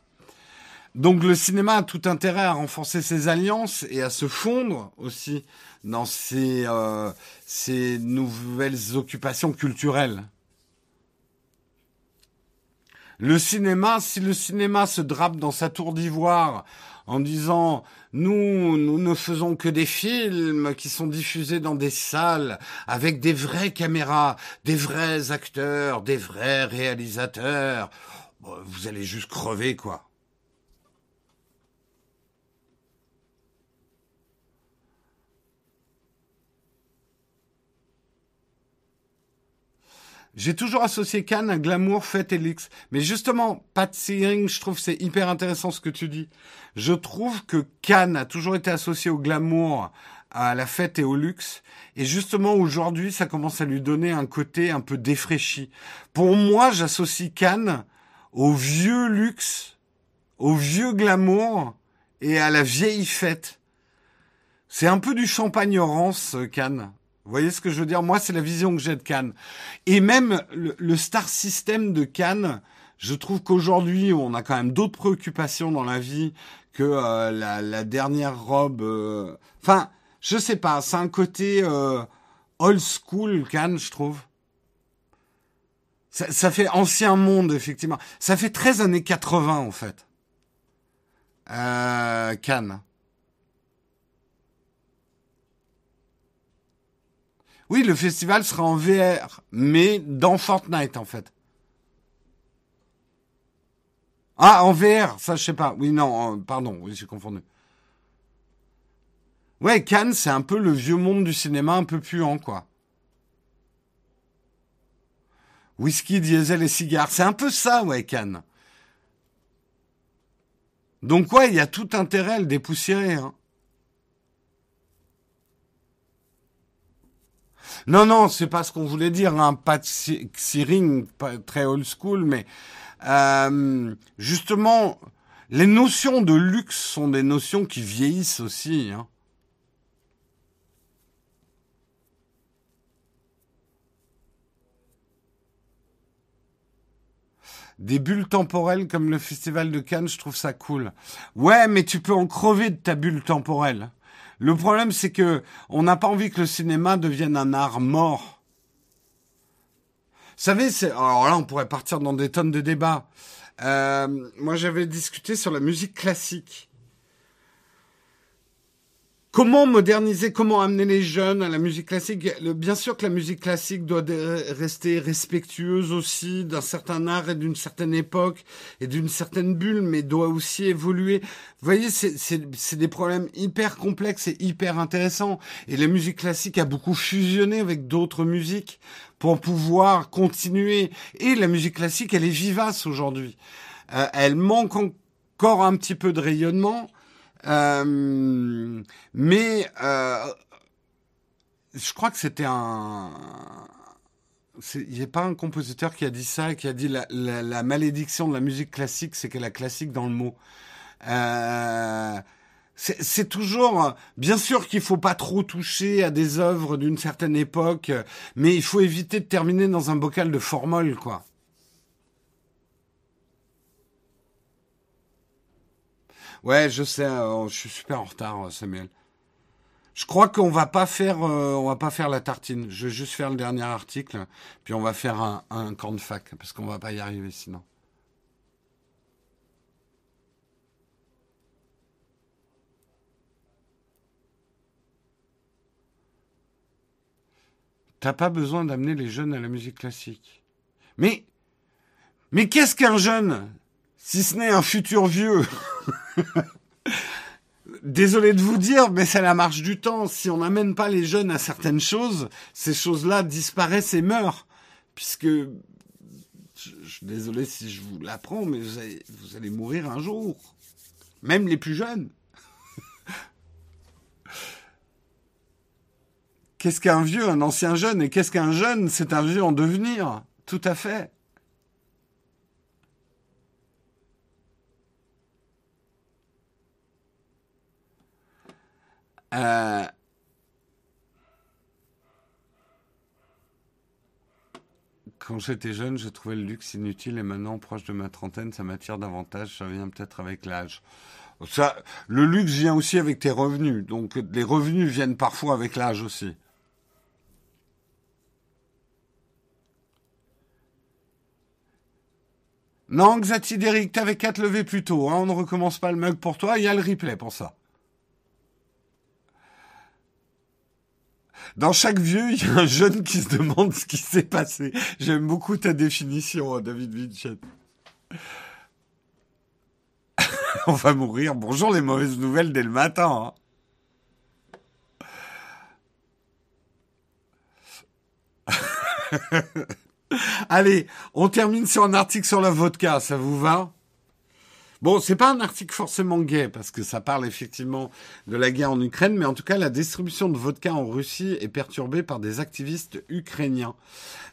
Donc le cinéma a tout intérêt à renforcer ses alliances et à se fondre aussi dans ces, euh, ces nouvelles occupations culturelles. Le cinéma, si le cinéma se drape dans sa tour d'ivoire en disant nous, nous ne faisons que des films qui sont diffusés dans des salles avec des vraies caméras, des vrais acteurs, des vrais réalisateurs, vous allez juste crever quoi. J'ai toujours associé Cannes à glamour, fête et luxe. Mais justement, Pat Searing, je trouve c'est hyper intéressant ce que tu dis. Je trouve que Cannes a toujours été associé au glamour, à la fête et au luxe. Et justement, aujourd'hui, ça commence à lui donner un côté un peu défraîchi. Pour moi, j'associe Cannes au vieux luxe, au vieux glamour et à la vieille fête. C'est un peu du champagne-rance, Cannes. Vous voyez ce que je veux dire? Moi, c'est la vision que j'ai de Cannes. Et même le, star system de Cannes, je trouve qu'aujourd'hui, on a quand même d'autres préoccupations dans la vie que euh, la, dernière robe. Euh, enfin, je sais pas, c'est un côté euh, old school Cannes, je trouve. Ça, ça, fait ancien monde, effectivement. Ça fait 13 années 80, en fait. Cannes. Oui, le festival sera en VR, mais dans Fortnite en fait. Ah, en VR, ça je sais pas. Oui, non, pardon, oui, j'ai confondu. Ouais, Cannes, c'est un peu le vieux monde du cinéma un peu puant, quoi. Whisky, diesel et cigares, c'est un peu ça, ouais, Cannes. Donc ouais, il y a tout intérêt à le dépoussiérer. Hein. Non, non, c'est pas ce qu'on voulait dire, hein, pas de très old school, mais euh, justement, les notions de luxe sont des notions qui vieillissent aussi. Hein. Des bulles temporelles comme le festival de Cannes, je trouve ça cool. Ouais, mais tu peux en crever de ta bulle temporelle. Le problème, c'est que on n'a pas envie que le cinéma devienne un art mort. Vous savez, c'est, alors là, on pourrait partir dans des tonnes de débats. Euh, moi, j'avais discuté sur la musique classique. Comment moderniser, comment amener les jeunes à la musique classique? Bien sûr que la musique classique doit rester respectueuse aussi d'un certain art et d'une certaine époque et d'une certaine bulle, mais doit aussi évoluer. Vous voyez, c'est des problèmes hyper complexes et hyper intéressants. Et la musique classique a beaucoup fusionné avec d'autres musiques pour pouvoir continuer. Et la musique classique, elle est vivace aujourd'hui. Euh, elle manque encore un petit peu de rayonnement euh, mais euh, je crois que c'était un. Il n'y a pas un compositeur qui a dit ça, qui a dit la, la, malédiction de la musique classique, c'est qu'elle a classique dans le mot. Euh, c'est toujours, bien sûr qu'il faut pas trop toucher à des œuvres d'une certaine époque, mais il faut éviter de terminer dans un bocal de formol, quoi. Ouais, je sais, euh, je suis super en retard, euh, Samuel. Je crois qu'on va pas faire, euh, on va pas faire la tartine. Je vais juste faire le dernier article, puis on va faire un, un camp de fac parce qu'on va pas y arriver sinon. T'as pas besoin d'amener les jeunes à la musique classique. Mais, mais qu'est-ce qu'un jeune, si ce n'est un futur vieux Désolé de vous dire, mais c'est la marche du temps. Si on n'amène pas les jeunes à certaines choses, ces choses-là disparaissent et meurent. Puisque, désolé si je vous l'apprends, mais vous allez mourir un jour. Même les plus jeunes. Qu'est-ce qu'un vieux, un ancien jeune Et qu'est-ce qu'un jeune C'est un vieux en devenir? Tout à fait. Euh, quand j'étais jeune, je trouvais le luxe inutile et maintenant, proche de ma trentaine, ça m'attire davantage. Ça vient peut-être avec l'âge. Ça, le luxe vient aussi avec tes revenus. Donc, les revenus viennent parfois avec l'âge aussi. Non, Xatidéric, t'avais qu'à te lever plus tôt. Hein. On ne recommence pas le mug pour toi. Il y a le replay pour ça. Dans chaque vieux, il y a un jeune qui se demande ce qui s'est passé. J'aime beaucoup ta définition, hein, David Vincent. On va mourir. Bonjour les mauvaises nouvelles dès le matin. Hein. Allez, on termine sur un article sur la vodka, ça vous va? Bon, c'est pas un article forcément gay parce que ça parle effectivement de la guerre en Ukraine, mais en tout cas, la distribution de vodka en Russie est perturbée par des activistes ukrainiens.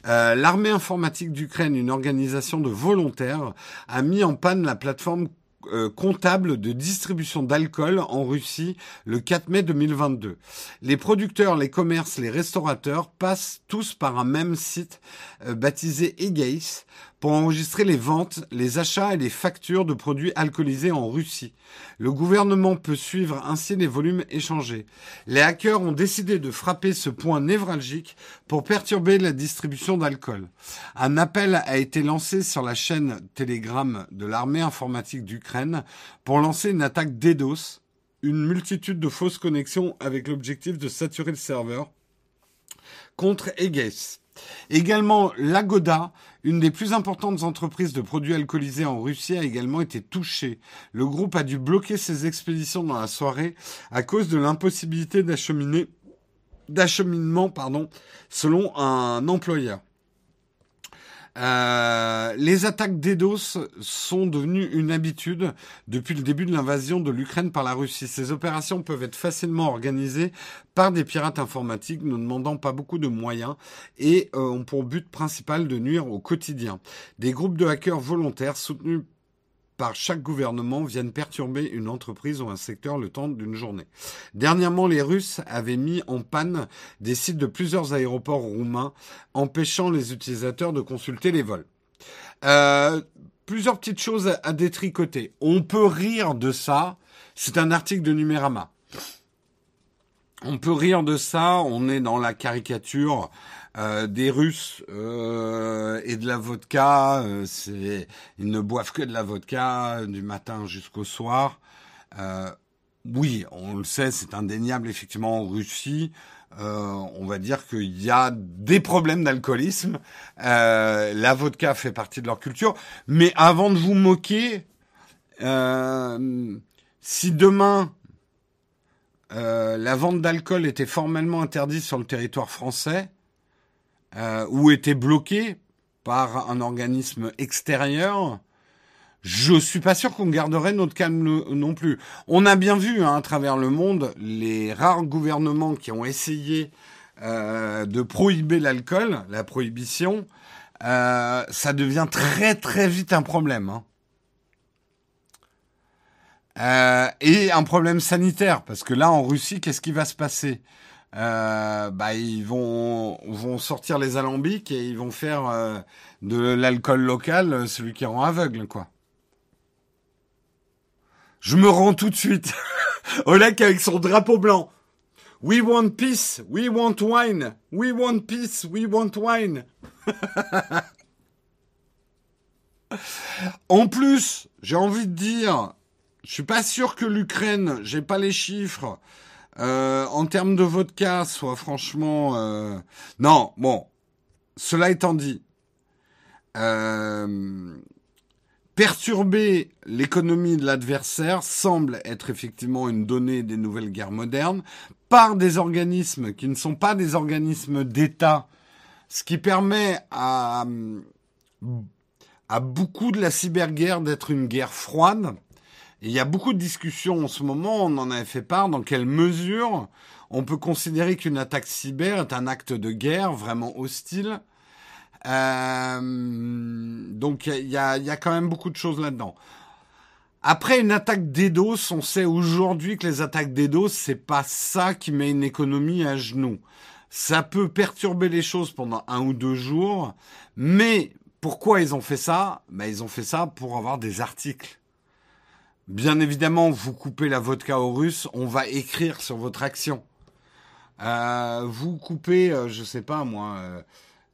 Euh, l'armée informatique d'Ukraine, une organisation de volontaires, a mis en panne la plateforme euh, comptable de distribution d'alcool en Russie le 4 mai 2022. Les producteurs, les commerces, les restaurateurs passent tous par un même site euh, baptisé Egeis pour enregistrer les ventes, les achats et les factures de produits alcoolisés en Russie. Le gouvernement peut suivre ainsi les volumes échangés. Les hackers ont décidé de frapper ce point névralgique pour perturber la distribution d'alcool. Un appel a été lancé sur la chaîne Telegram de l'armée informatique d'Ukraine pour lancer une attaque DDoS, une multitude de fausses connexions avec l'objectif de saturer le serveur contre Eges. Également, l'Agoda, une des plus importantes entreprises de produits alcoolisés en Russie, a également été touchée. Le groupe a dû bloquer ses expéditions dans la soirée à cause de l'impossibilité d'acheminer d'acheminement, pardon, selon un employeur. Euh, les attaques DDoS sont devenues une habitude depuis le début de l'invasion de l'Ukraine par la Russie. Ces opérations peuvent être facilement organisées par des pirates informatiques ne demandant pas beaucoup de moyens et euh, ont pour but principal de nuire au quotidien. Des groupes de hackers volontaires soutenus par chaque gouvernement viennent perturber une entreprise ou un secteur le temps d'une journée. Dernièrement, les Russes avaient mis en panne des sites de plusieurs aéroports roumains, empêchant les utilisateurs de consulter les vols. Euh, plusieurs petites choses à, détricoter. On peut rire de ça. C'est un article de Numérama. On peut rire de ça. On est dans la caricature. Euh, des Russes euh, et de la vodka. Euh, c'est ils ne boivent que de la vodka du matin jusqu'au soir. oui, on le sait, c'est indéniable effectivement en Russie. on va dire qu'il y a des problèmes d'alcoolisme. la vodka fait partie de leur culture. Mais avant de vous moquer, si demain la vente d'alcool était formellement interdite sur le territoire français, euh, ou était bloqué par un organisme extérieur, je suis pas sûr qu'on garderait notre calme non plus. On a bien vu hein, à travers le monde les rares gouvernements qui ont essayé euh, de prohiber l'alcool, la prohibition, euh, ça devient très très vite un problème. Hein. Et un problème sanitaire, parce que là en Russie, qu'est-ce qui va se passer? Euh, bah, ils vont, vont sortir les alambics et ils vont faire euh, de l'alcool local euh, celui qui rend aveugle, quoi. Je me rends tout de suite. Olek avec son drapeau blanc. We want peace, we want wine, we want peace, we want wine. en plus, j'ai envie de dire, je suis pas sûr que l'Ukraine, j'ai pas les chiffres, euh, en termes de vodka, soit franchement... Euh... Non, bon, cela étant dit, Euh, perturber l'économie de l'adversaire semble être effectivement une donnée des nouvelles guerres modernes par des organismes qui ne sont pas des organismes d'État, ce qui permet à, à beaucoup de la cyberguerre d'être une guerre froide. Il y a beaucoup de discussions en ce moment, on en avait fait part, dans quelle mesure on peut considérer qu'une attaque cyber est un acte de guerre vraiment hostile. Euh, donc il y a, y a quand même beaucoup de choses là-dedans. Après une attaque DDoS, on sait aujourd'hui que les attaques DDoS, c'est pas ça qui met une économie à genoux. Ça peut perturber les choses pendant un ou deux jours, mais pourquoi ils ont fait ça? Ben, Ils ont fait ça pour avoir des articles. Bien évidemment, vous coupez la vodka aux Russes, on va écrire sur votre action. Euh, vous coupez, euh, je sais pas moi, euh,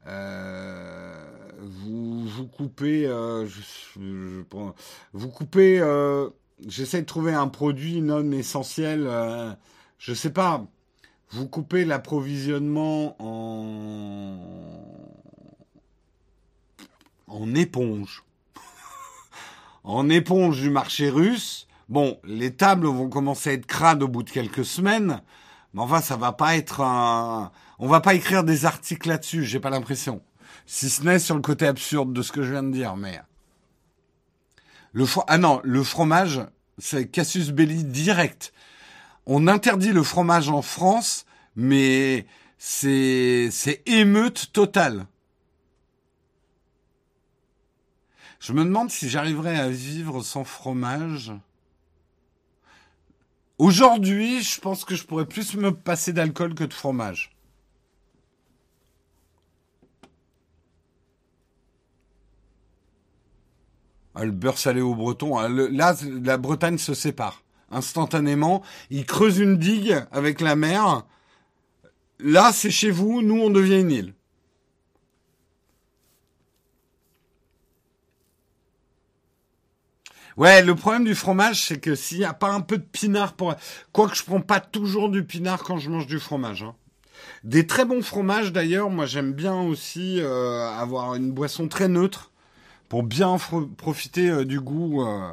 euh vous, vous coupez, vous coupez, j'essaie de trouver un produit non essentiel, je sais pas, vous coupez l'approvisionnement en en éponge. En éponge du marché russe. Bon, les tables vont commencer à être crades au bout de quelques semaines, mais enfin, ça va pas être un... On va pas écrire des articles là-dessus, j'ai pas l'impression. Si ce n'est sur le côté absurde de ce que je viens de dire, mais... Le Ah non, le fromage, c'est Cassius Belli direct. On interdit le fromage en France, mais c'est c'est émeute totale. Je me demande si j'arriverai à vivre sans fromage. Aujourd'hui, je pense que je pourrais plus me passer d'alcool que de fromage. Ah, le beurre salé au breton, ah, là, la Bretagne se sépare. Instantanément, ils creusent une digue avec la mer. Là, c'est chez vous, nous, on devient une île. Ouais, le problème du fromage, c'est que s'il n'y a pas un peu de pinard pour... Quoique je prends pas toujours du pinard quand je mange du fromage. Hein. Des très bons fromages d'ailleurs, moi j'aime bien aussi euh, avoir une boisson très neutre pour bien profiter euh, du goût. Euh.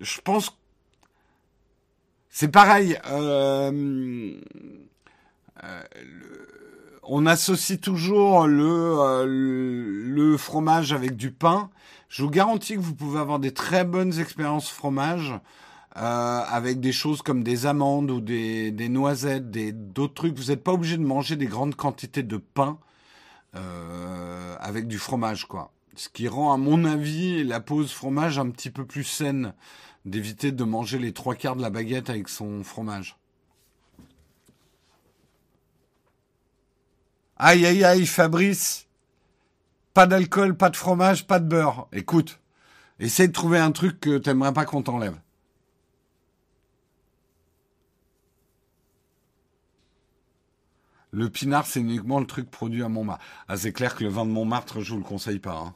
Je pense... C'est pareil. on associe toujours le, le fromage avec du pain. Je vous garantis que vous pouvez avoir des très bonnes expériences fromage euh, avec des choses comme des amandes ou des, noisettes, des d'autres trucs. Vous n'êtes pas obligé de manger des grandes quantités de pain euh, avec du fromage, quoi. Ce qui rend, à mon avis, la pause fromage un petit peu plus saine, d'éviter de manger les trois quarts de la baguette avec son fromage. Aïe aïe aïe, Fabrice, pas d'alcool, pas de fromage, pas de beurre. Écoute, essaye de trouver un truc que t'aimerais pas qu'on t'enlève. Le pinard, c'est uniquement le truc produit à Montmartre. Ah, c'est clair que le vin de Montmartre, je vous le conseille pas. Hein.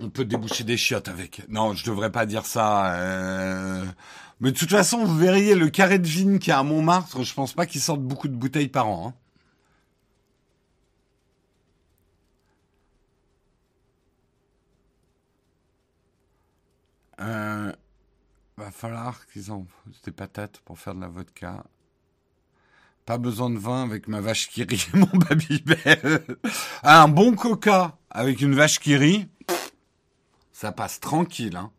On peut déboucher des chiottes avec. Non, je devrais pas dire ça. Euh. Mais de toute façon, vous verriez le carré de vigne qui a à Montmartre. Je pense pas qu'il sorte beaucoup de bouteilles par an. Hein. Euh, va falloir qu'ils ont des patates pour faire de la vodka. Pas besoin de vin avec ma vache qui rit mon babybel. Un bon coca avec une vache qui rit, ça passe tranquille. Hein.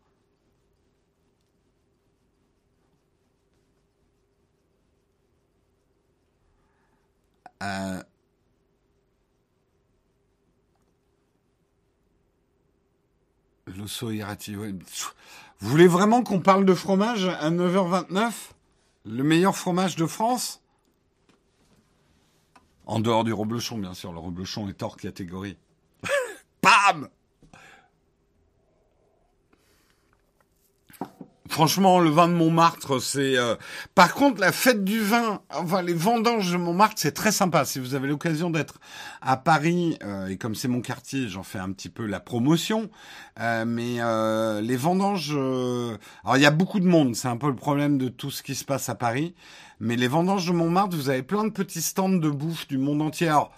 Euh, L'osso Vous voulez vraiment qu'on parle de fromage à 9h29 Le meilleur fromage de France? En dehors du reblochon, bien sûr. Le reblochon est hors catégorie. Pam Franchement, le vin de Montmartre, c'est. Euh, par contre, la fête du vin, enfin les vendanges de Montmartre, c'est très sympa. Si vous avez l'occasion d'être à Paris, euh, et comme c'est mon quartier, j'en fais un petit peu la promotion. Euh, mais les vendanges, alors il y a beaucoup de monde. C'est un peu le problème de tout ce qui se passe à Paris. Mais les vendanges de Montmartre, vous avez plein de petits stands de bouffe du monde entier. Alors,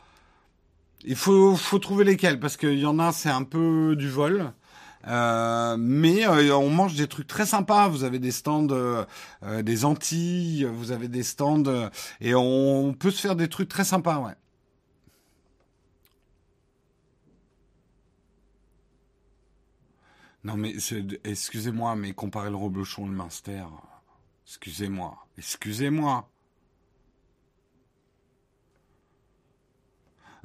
il faut, faut trouver lesquels parce qu'il y en a, c'est un peu du vol. Euh, mais euh, on mange des trucs très sympas. Vous avez des stands euh, des Antilles, vous avez des stands et on peut se faire des trucs très sympas, ouais. Non mais excusez-moi, mais comparer le reblochon et le Minster, excusez-moi, excusez-moi.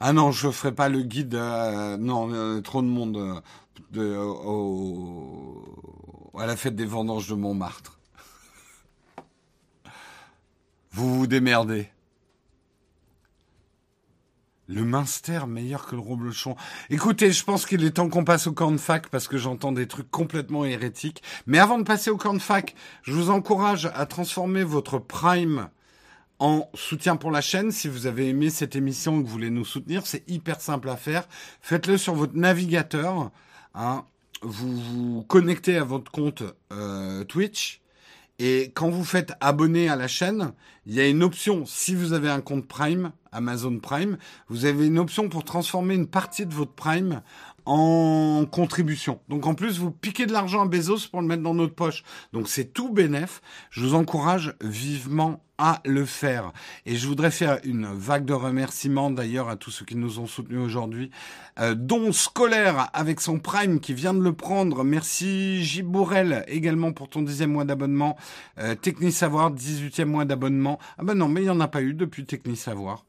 Ah non, je ferai pas le guide. non, trop de monde à la fête des vendanges de Montmartre. Vous vous démerdez. Le Minster meilleur que le Roblochon. Écoutez, je pense qu'il est temps qu'on passe au camp de fac parce que j'entends des trucs complètement hérétiques. Mais avant de passer au camp de fac, je vous encourage à transformer votre Prime en soutien pour la chaîne. Si vous avez aimé cette émission et que vous voulez nous soutenir, c'est hyper simple à faire. Faites-le sur votre navigateur. Hein, vous vous connectez à votre compte euh, Twitch et quand vous faites abonner à la chaîne, il y a une option, si vous avez un compte Prime, Amazon Prime, vous avez une option pour transformer une partie de votre Prime en contribution. Donc en plus, vous piquez de l'argent à Bezos pour le mettre dans notre poche. Donc c'est tout bénéf. Je vous encourage vivement à le faire. Et je voudrais faire une vague de remerciements d'ailleurs à tous ceux qui nous ont soutenus aujourd'hui, euh, Scolaire avec son Prime qui vient de le prendre. Merci Gibourel également pour ton dixième mois d'abonnement. Euh, Technisavoir, 18e mois d'abonnement. Ah ben non, mais il n'y en a pas eu depuis Technisavoir.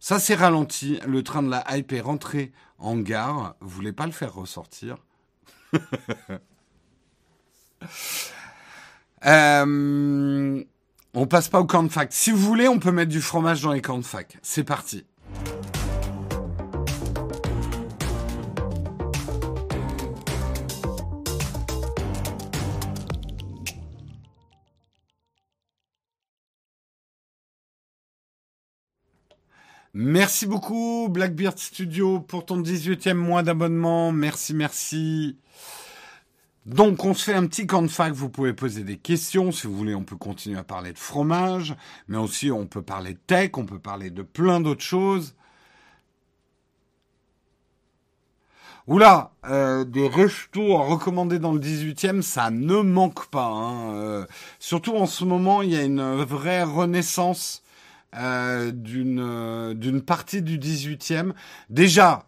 Ça s'est ralenti. Le train de la hype est rentré en gare. Vous voulez pas le faire ressortir euh, On passe pas au camp de fac. Si vous voulez, on peut mettre du fromage dans les camps de fac. C'est parti. Merci beaucoup Blackbeard Studio pour ton 18e mois d'abonnement. Merci, merci. Donc on se fait un petit camp de fac, vous pouvez poser des questions, si vous voulez on peut continuer à parler de fromage, mais aussi on peut parler de tech, on peut parler de plein d'autres choses. Oula, euh, des restos à recommander dans le 18e, ça ne manque pas. Hein. Euh, surtout en ce moment, il y a une vraie renaissance euh, d'une euh, d'une partie du 18e. Déjà,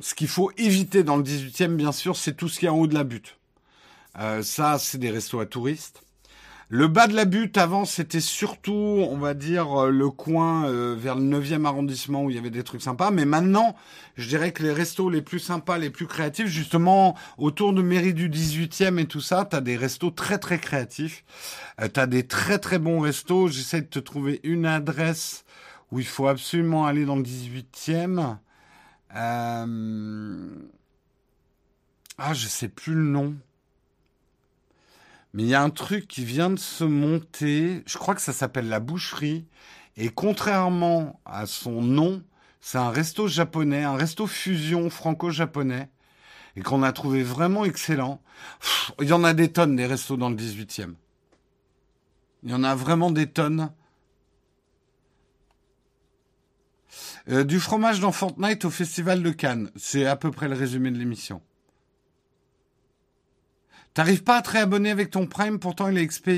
ce qu'il faut éviter dans le 18e, bien sûr, c'est tout ce qui est en haut de la butte. Euh, ça, c'est des restos à touristes. Le bas de la butte, avant, c'était surtout, on va dire, euh, le coin euh, vers le 9e arrondissement où il y avait des trucs sympas. Mais maintenant, je dirais que les restos les plus sympas, les plus créatifs, justement, autour de mairie du 18e et tout ça, t'as des restos très, très créatifs. Euh, t'as des très, très bons restos. J'essaie de te trouver une adresse où il faut absolument aller dans le 18e. Euh... Ah, je sais plus le nom. Mais il y a un truc qui vient de se monter. Je crois que ça s'appelle la boucherie. Et contrairement à son nom, c'est un resto japonais, un resto fusion franco-japonais. Et qu'on a trouvé vraiment excellent. il y en a des tonnes des restos dans le 18e. Il y en a vraiment des tonnes. Euh, du fromage dans Fortnite au Festival de Cannes. C'est à peu près le résumé de l'émission. T'arrives pas à te réabonner avec ton Prime, pourtant il est XP.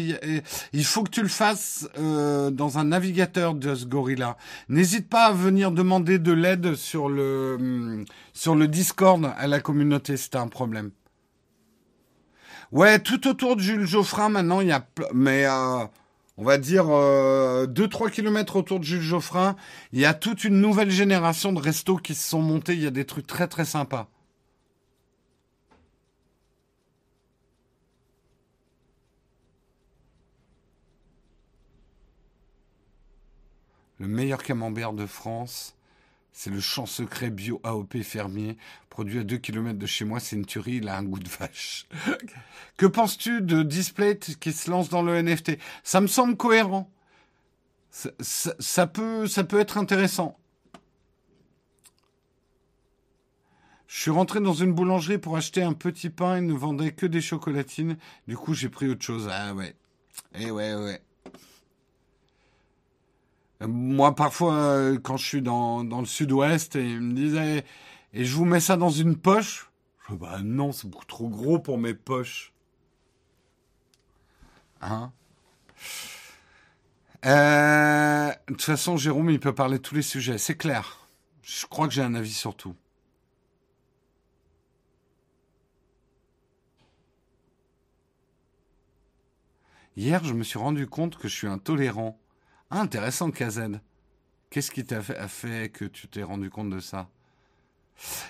Il faut que tu le fasses euh, dans un navigateur de ce gorilla. N'hésite pas à venir demander de l'aide sur le hum, sur le Discord à la communauté, c'est un problème. Ouais, tout autour de Jules Geoffrin maintenant, il y a mais euh, on va dire 2-3 euh, kilomètres autour de Jules Geoffrin, il y a toute une nouvelle génération de restos qui se sont montés, il y a des trucs très très sympas. Le meilleur camembert de France. C'est le champ secret bio AOP fermier, produit à 2 km de chez moi. C'est une tuerie, il a un goût de vache. que penses-tu de Display qui se lance dans le NFT Ça me semble cohérent. Ça, peut, ça peut être intéressant. Je suis rentré dans une boulangerie pour acheter un petit pain. Ils ne vendaient que des chocolatines. Du coup, j'ai pris autre chose. Ah ouais. Eh ouais, ouais. Moi, parfois, euh, quand je suis dans, le sud-ouest, ils me disaient, et je vous mets ça dans une poche? Je bah non, c'est beaucoup trop gros pour mes poches. Hein? Euh, De toute façon, Jérôme, il peut parler de tous les sujets, c'est clair. Je crois que j'ai un avis sur tout. Hier, je me suis rendu compte que je suis intolérant. Ah, intéressant, KZ. Qu'est-ce qui t'a fait, que tu t'es rendu compte de ça?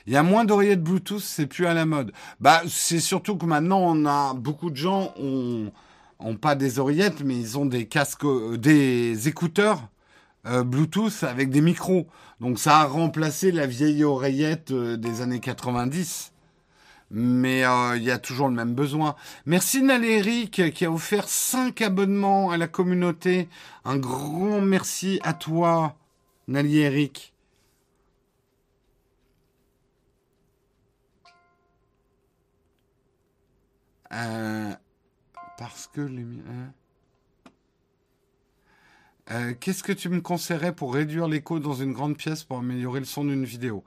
Il y a moins d'oreillettes Bluetooth, c'est plus à la mode. Bah, c'est surtout que maintenant, on a beaucoup de gens ont, ont pas des oreillettes, mais ils ont des casques, euh, des écouteurs euh, Bluetooth avec des micros. Donc ça a remplacé la vieille oreillette euh, des années 90 mais euh, il y a toujours le même besoin. Merci Eric qui a offert 5 abonnements à la communauté. Un grand merci à toi, Nali Eric. Euh, parce que les... Hein. Euh, qu'est-ce que tu me conseillerais pour réduire l'écho dans une grande pièce pour améliorer le son d'une vidéo?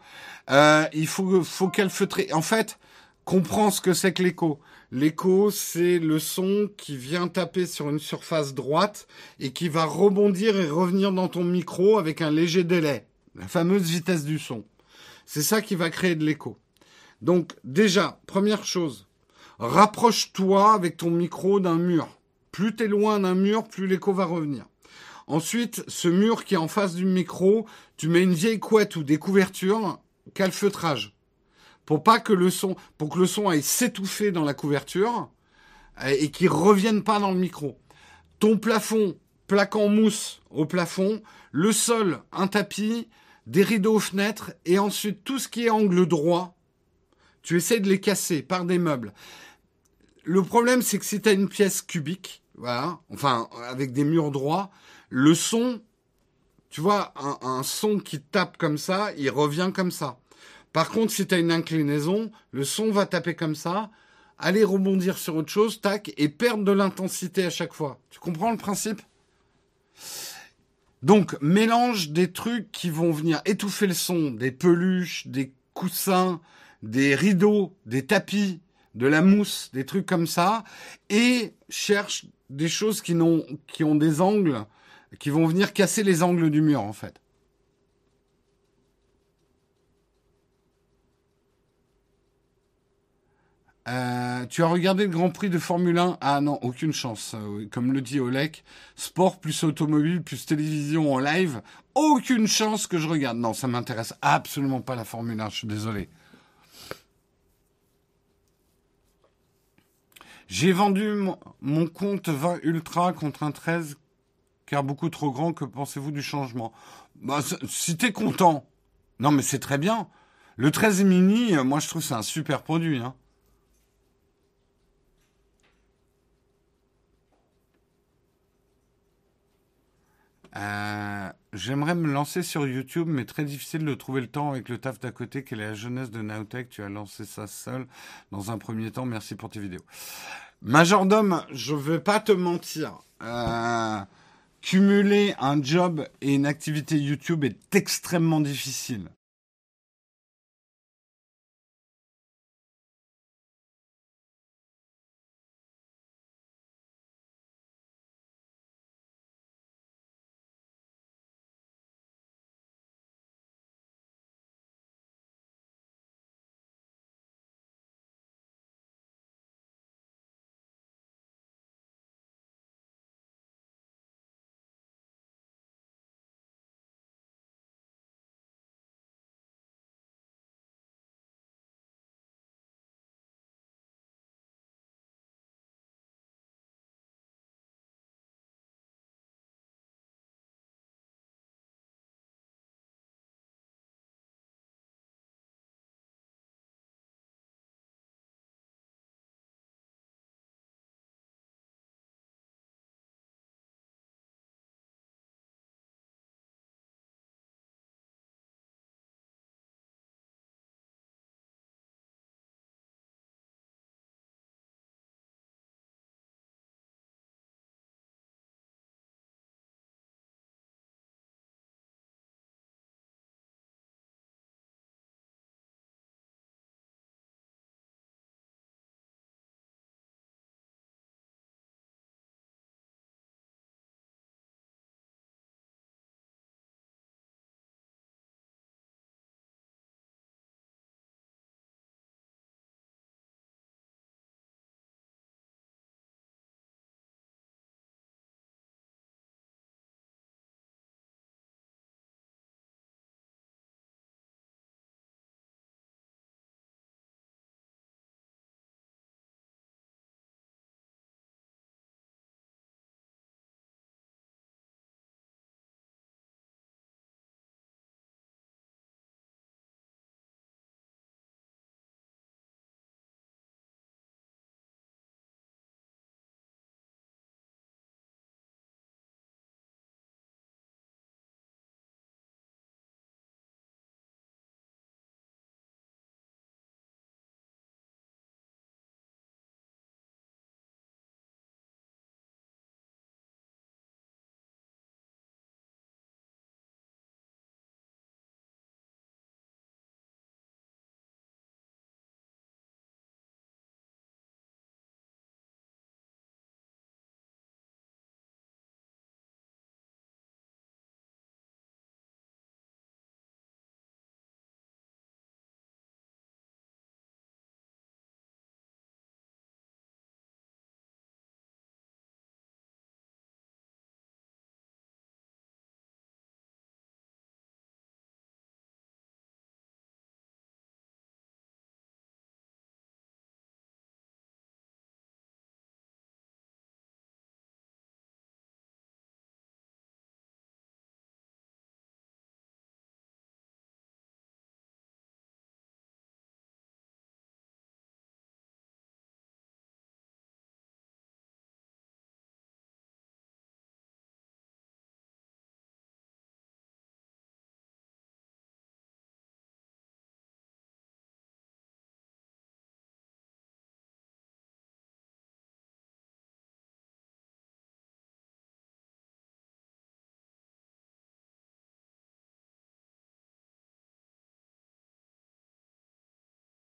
Il faut, faut qu'elle feutrer. En fait, comprends ce que c'est que l'écho. L'écho, c'est le son qui vient taper sur une surface droite et qui va rebondir et revenir dans ton micro avec un léger délai. La fameuse vitesse du son. C'est ça qui va créer de l'écho. Donc, déjà, première chose, rapproche-toi avec ton micro d'un mur. Plus tu es loin d'un mur, plus l'écho va revenir. Ensuite, ce mur qui est en face du micro, tu mets une vieille couette ou des couvertures, calfeutrage pour pas que le son, pour que le son aille s'étouffer dans la couverture euh, et qu'il revienne pas dans le micro. Ton plafond, plaque en mousse au plafond, le sol, un tapis, des rideaux aux fenêtres et ensuite tout ce qui est angle droit, tu essaies de les casser par des meubles. Le problème, c'est que si tu as une pièce cubique, voilà, enfin avec des murs droits, le son, tu vois, un, un son qui tape comme ça, il revient comme ça. Par contre, si tu as une inclinaison, le son va taper comme ça, aller rebondir sur autre chose, tac, et perdre de l'intensité à chaque fois. Tu comprends le principe? Donc, mélange des trucs qui vont venir étouffer le son, des peluches, des coussins, des rideaux, des tapis, de la mousse, des trucs comme ça, et cherche des choses qui, ont, qui ont des angles, qui vont venir casser les angles du mur, en fait. Euh, tu as regardé le Grand Prix de Formule 1 Ah non, aucune chance. Euh, comme le dit Olek, sport plus automobile plus télévision en live, aucune chance que je regarde. Non, ça m'intéresse absolument pas la Formule 1, je suis désolé. J'ai vendu mon, compte 20 Ultra contre un 13 car beaucoup trop grand. Que pensez-vous du changement? Bah, Si t'es content, non mais c'est très bien. Le 13 mini, euh, moi je trouve c'est un super produit. Hein. Euh, j'aimerais me lancer sur YouTube, mais très difficile de trouver le temps avec le taf d'à côté. Quelle est la jeunesse de Naotech Tu as lancé ça seul dans un premier temps. Merci pour tes vidéos. Majordome, je vais pas te mentir. Euh, cumuler un job et une activité YouTube est extrêmement difficile.